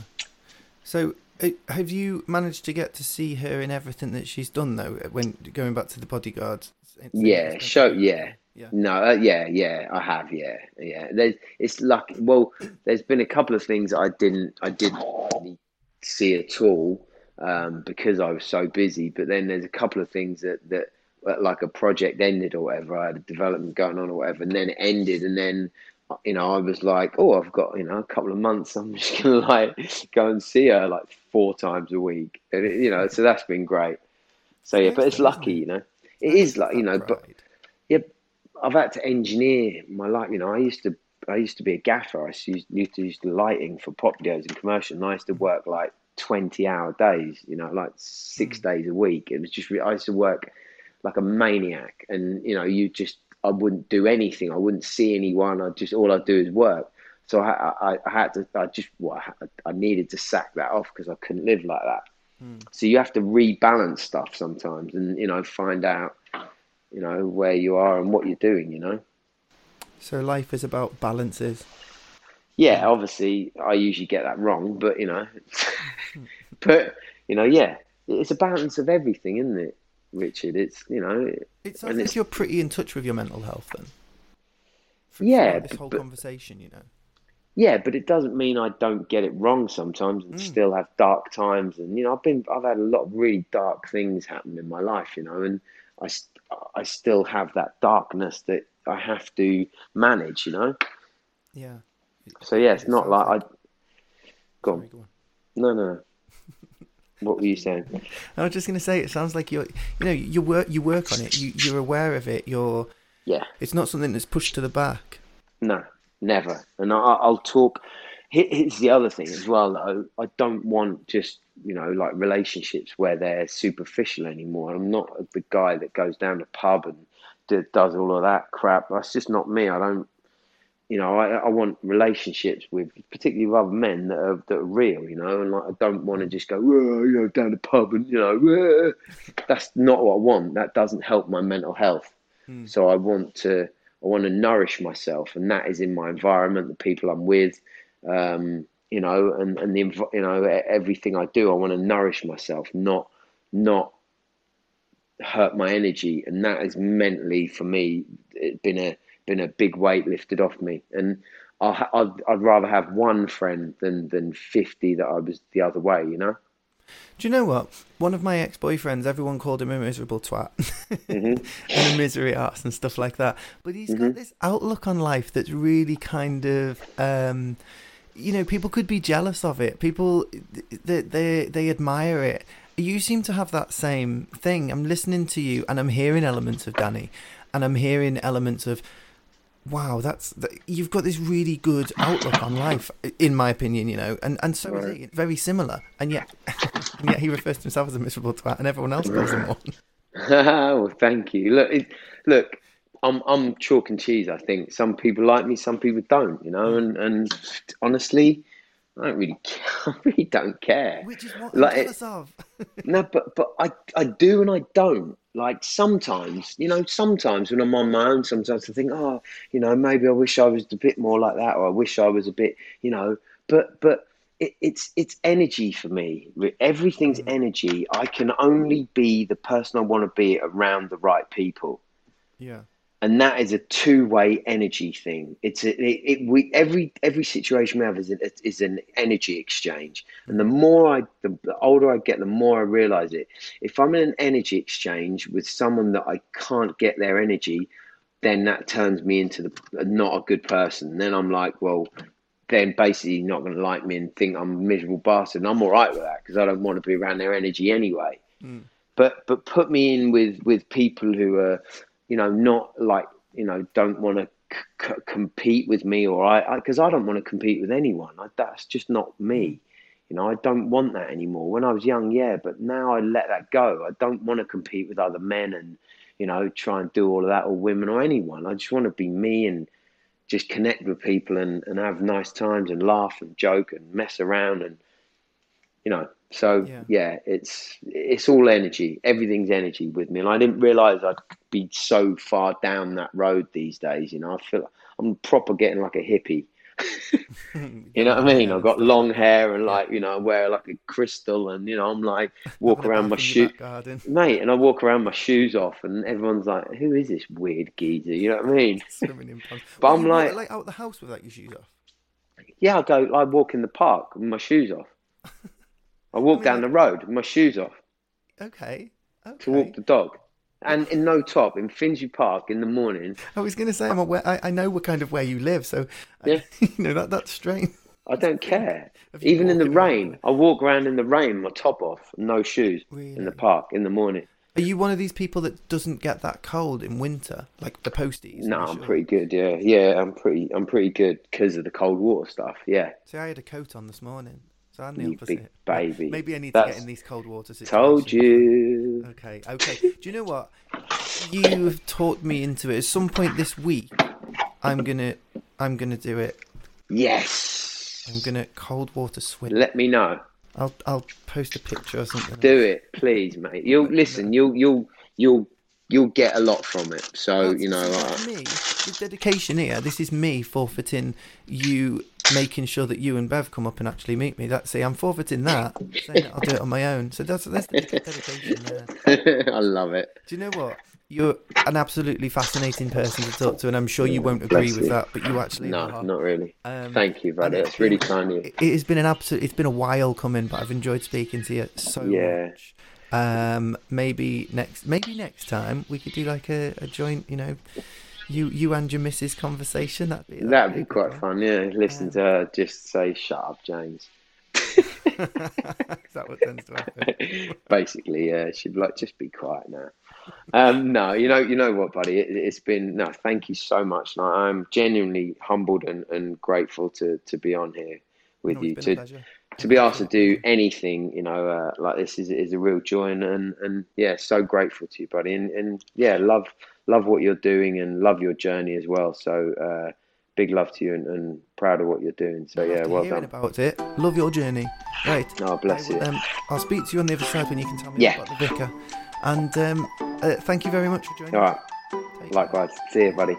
So, uh, have you managed to get to see her in everything that she's done though? When going back to the bodyguards.
Yeah. Show. Yeah. Yeah. No, uh, yeah, yeah, I have, yeah, yeah. There's, it's lucky. Well, there's been a couple of things I didn't, I didn't really see at all um, because I was so busy. But then there's a couple of things that that like a project ended or whatever. I had a development going on or whatever, and then it ended, and then you know I was like, oh, I've got you know a couple of months. I'm just gonna like go and see her like four times a week, and it, you know, so that's been great. So yeah, but it's lucky, you know. It is like you know, but yeah, I've had to engineer my life. You know, I used to I used to be a gaffer. I used to, used to use the lighting for pop videos and commercial, and I used to work like twenty hour days. You know, like six mm. days a week. It was just I used to work like a maniac, and you know, you just I wouldn't do anything. I wouldn't see anyone. I just all I'd do is work. So I, I, I had to. I just well, I, I needed to sack that off because I couldn't live like that. Mm. So you have to rebalance stuff sometimes, and you know, find out, you know, where you are and what you're doing. You know.
So life is about balances.
Yeah, obviously, I usually get that wrong, but you know, but you know, yeah, it's a balance of everything, isn't it? Richard. It's you know.
It sounds like you're pretty in touch with your mental health then.
For, yeah,
this whole but, conversation, you know.
Yeah, but it doesn't mean I don't get it wrong sometimes and mm. still have dark times. And you know, I've been I've had a lot of really dark things happen in my life, you know, and I I still have that darkness that I have to manage, you know.
Yeah.
So yeah, it's it not like, like I. Go on. Sorry, go on. No, no. What were you saying? I
was just going to say it sounds like you're, you know, you work, you work on it. You, you're aware of it. You're,
yeah.
It's not something that's pushed to the back.
No, never. And I, I'll talk. Here's the other thing as well, though. I don't want just you know like relationships where they're superficial anymore. I'm not the guy that goes down the pub and does all of that crap. That's just not me. I don't you know, I, I want relationships with, particularly with other men that are that are real, you know, and like I don't want to just go, you know, down the pub and you know, that's not what I want. That doesn't help my mental health. Mm. So I want to, I want to nourish myself, and that is in my environment, the people I'm with, um, you know, and and the you know everything I do, I want to nourish myself, not not hurt my energy, and that is mentally for me it been a been a big weight lifted off me. And i I'd, I'd rather have one friend than, than 50 that I was the other way, you know?
Do you know what? One of my ex boyfriends, everyone called him a miserable twat mm-hmm. and a misery ass and stuff like that. But he's mm-hmm. got this outlook on life that's really kind of, um, you know, people could be jealous of it. People, they, they, they admire it. You seem to have that same thing. I'm listening to you and I'm hearing elements of Danny and I'm hearing elements of wow, that's that, you've got this really good outlook on life, in my opinion, you know, and and so right. is he, very similar, and yet, and yet he refers to himself as a miserable twat, and everyone else calls him one.
well, thank you. Look, it, look, I'm I'm chalk and cheese. I think some people like me, some people don't, you know, and and honestly. I don't really, care. I really don't care.
Which is what like, I'm jealous of.
no, but but I I do and I don't like sometimes, you know, sometimes when I'm on my own, sometimes I think, oh, you know, maybe I wish I was a bit more like that, or I wish I was a bit, you know, but but it, it's it's energy for me. Everything's mm. energy. I can only be the person I want to be around the right people.
Yeah
and that is a two-way energy thing. It's a, it, it, we every every situation we have is, a, is an energy exchange, and the more I the, the, older I get, the more I realize it. If I'm in an energy exchange with someone that I can't get their energy, then that turns me into the not a good person. Then I'm like, well, then basically not going to like me and think I'm a miserable bastard. And I'm all right with that because I don't want to be around their energy anyway. Mm. But but put me in with with people who are you know, not like, you know, don't want to c- compete with me or I, because I, I, don't want to compete with anyone. I, that's just not me. Mm. You know, I don't want that anymore. When I was young, yeah, but now I let that go. I don't want to compete with other men and, you know, try and do all of that or women or anyone. I just want to be me and just connect with people and, and have nice times and laugh and joke and mess around and, you know, So yeah. yeah. it's it's all energy. Everything's energy with me, and I didn't realize I'd be so far down that road these days. You know, I feel I'm proper getting like a hippie. you know what I mean? I've got long hair and like you know I wear like a crystal and you know I'm like walk around my shoe, mate, and I walk around my shoes off and everyone's like, "Who is this weird geezer?" You know what I mean? but I'm like,
like out the house without your shoes off.
Yeah, I go. I walk in the park with my shoes off. I walk I mean, down the road with my shoes off.
Okay. Okay.
To walk the dog. And in no top in Finsbury Park in the morning.
I was going to say I'm aware. I, I know what kind of where you live, so yeah. I, you know that that's strange.
I don't care. Even in the rain, I walk around in the rain, my top off, no shoes, really? in the park in the morning.
Are you one of these people that doesn't get that cold in winter, like the posties?
No, I'm sure? pretty good. Yeah, yeah, I'm pretty, I'm pretty good because of the cold water stuff. Yeah.
See, I had a coat on this morning, so I'm
the
you
opposite. baby.
Maybe I need That's... to get in these cold water situations.
Told you.
Okay, okay. Do you know what? You've taught me into it. At some point this week, I'm gonna, I'm gonna do it.
Yes.
I'm gonna cold water swim.
Let me know.
I'll I'll post a picture or something.
Do it, please, mate. You'll listen. You'll you'll you'll you'll get a lot from it. So That's, you know, uh,
me, the dedication here. This is me forfeiting you making sure that you and Bev come up and actually meet me. That's see, I'm forfeiting that. saying that I'll do it on my own. So that's that's the dedication there.
I love it.
Do you know what? You're an absolutely fascinating person to talk to, and I'm sure you won't agree with that, but you actually
no,
are.
not really. Um, Thank you, brother. It's really kind of you.
It has been an absolute. It's been a while coming, but I've enjoyed speaking to you so yeah. much. Um, maybe next, maybe next time we could do like a, a joint, you know, you you and your missus conversation. That'd be
that'd, that'd be, quite fun. Yeah, listen um, to her just say, "Shut up, James."
Is that what tends to happen?
Basically, yeah. She'd like just be quiet now. Um, no, you know, you know what, buddy. It, has been no. Thank you so much. No, I'm genuinely humbled and, and grateful to to be on here with no, you. To to be asked to do anything, you know, uh, like this is is a real joy and, and and yeah, so grateful to you, buddy. And and yeah, love love what you're doing and love your journey as well. So. Uh, big love to you and, and, proud of what you're doing. So yeah, well done.
about it. Love your journey. Right.
Oh, bless you. Um,
I'll speak to you on the other side when you can tell me yeah. about the vicar. And um, uh, thank you very much for joining.
All right. Likewise. See you, buddy.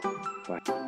Bye.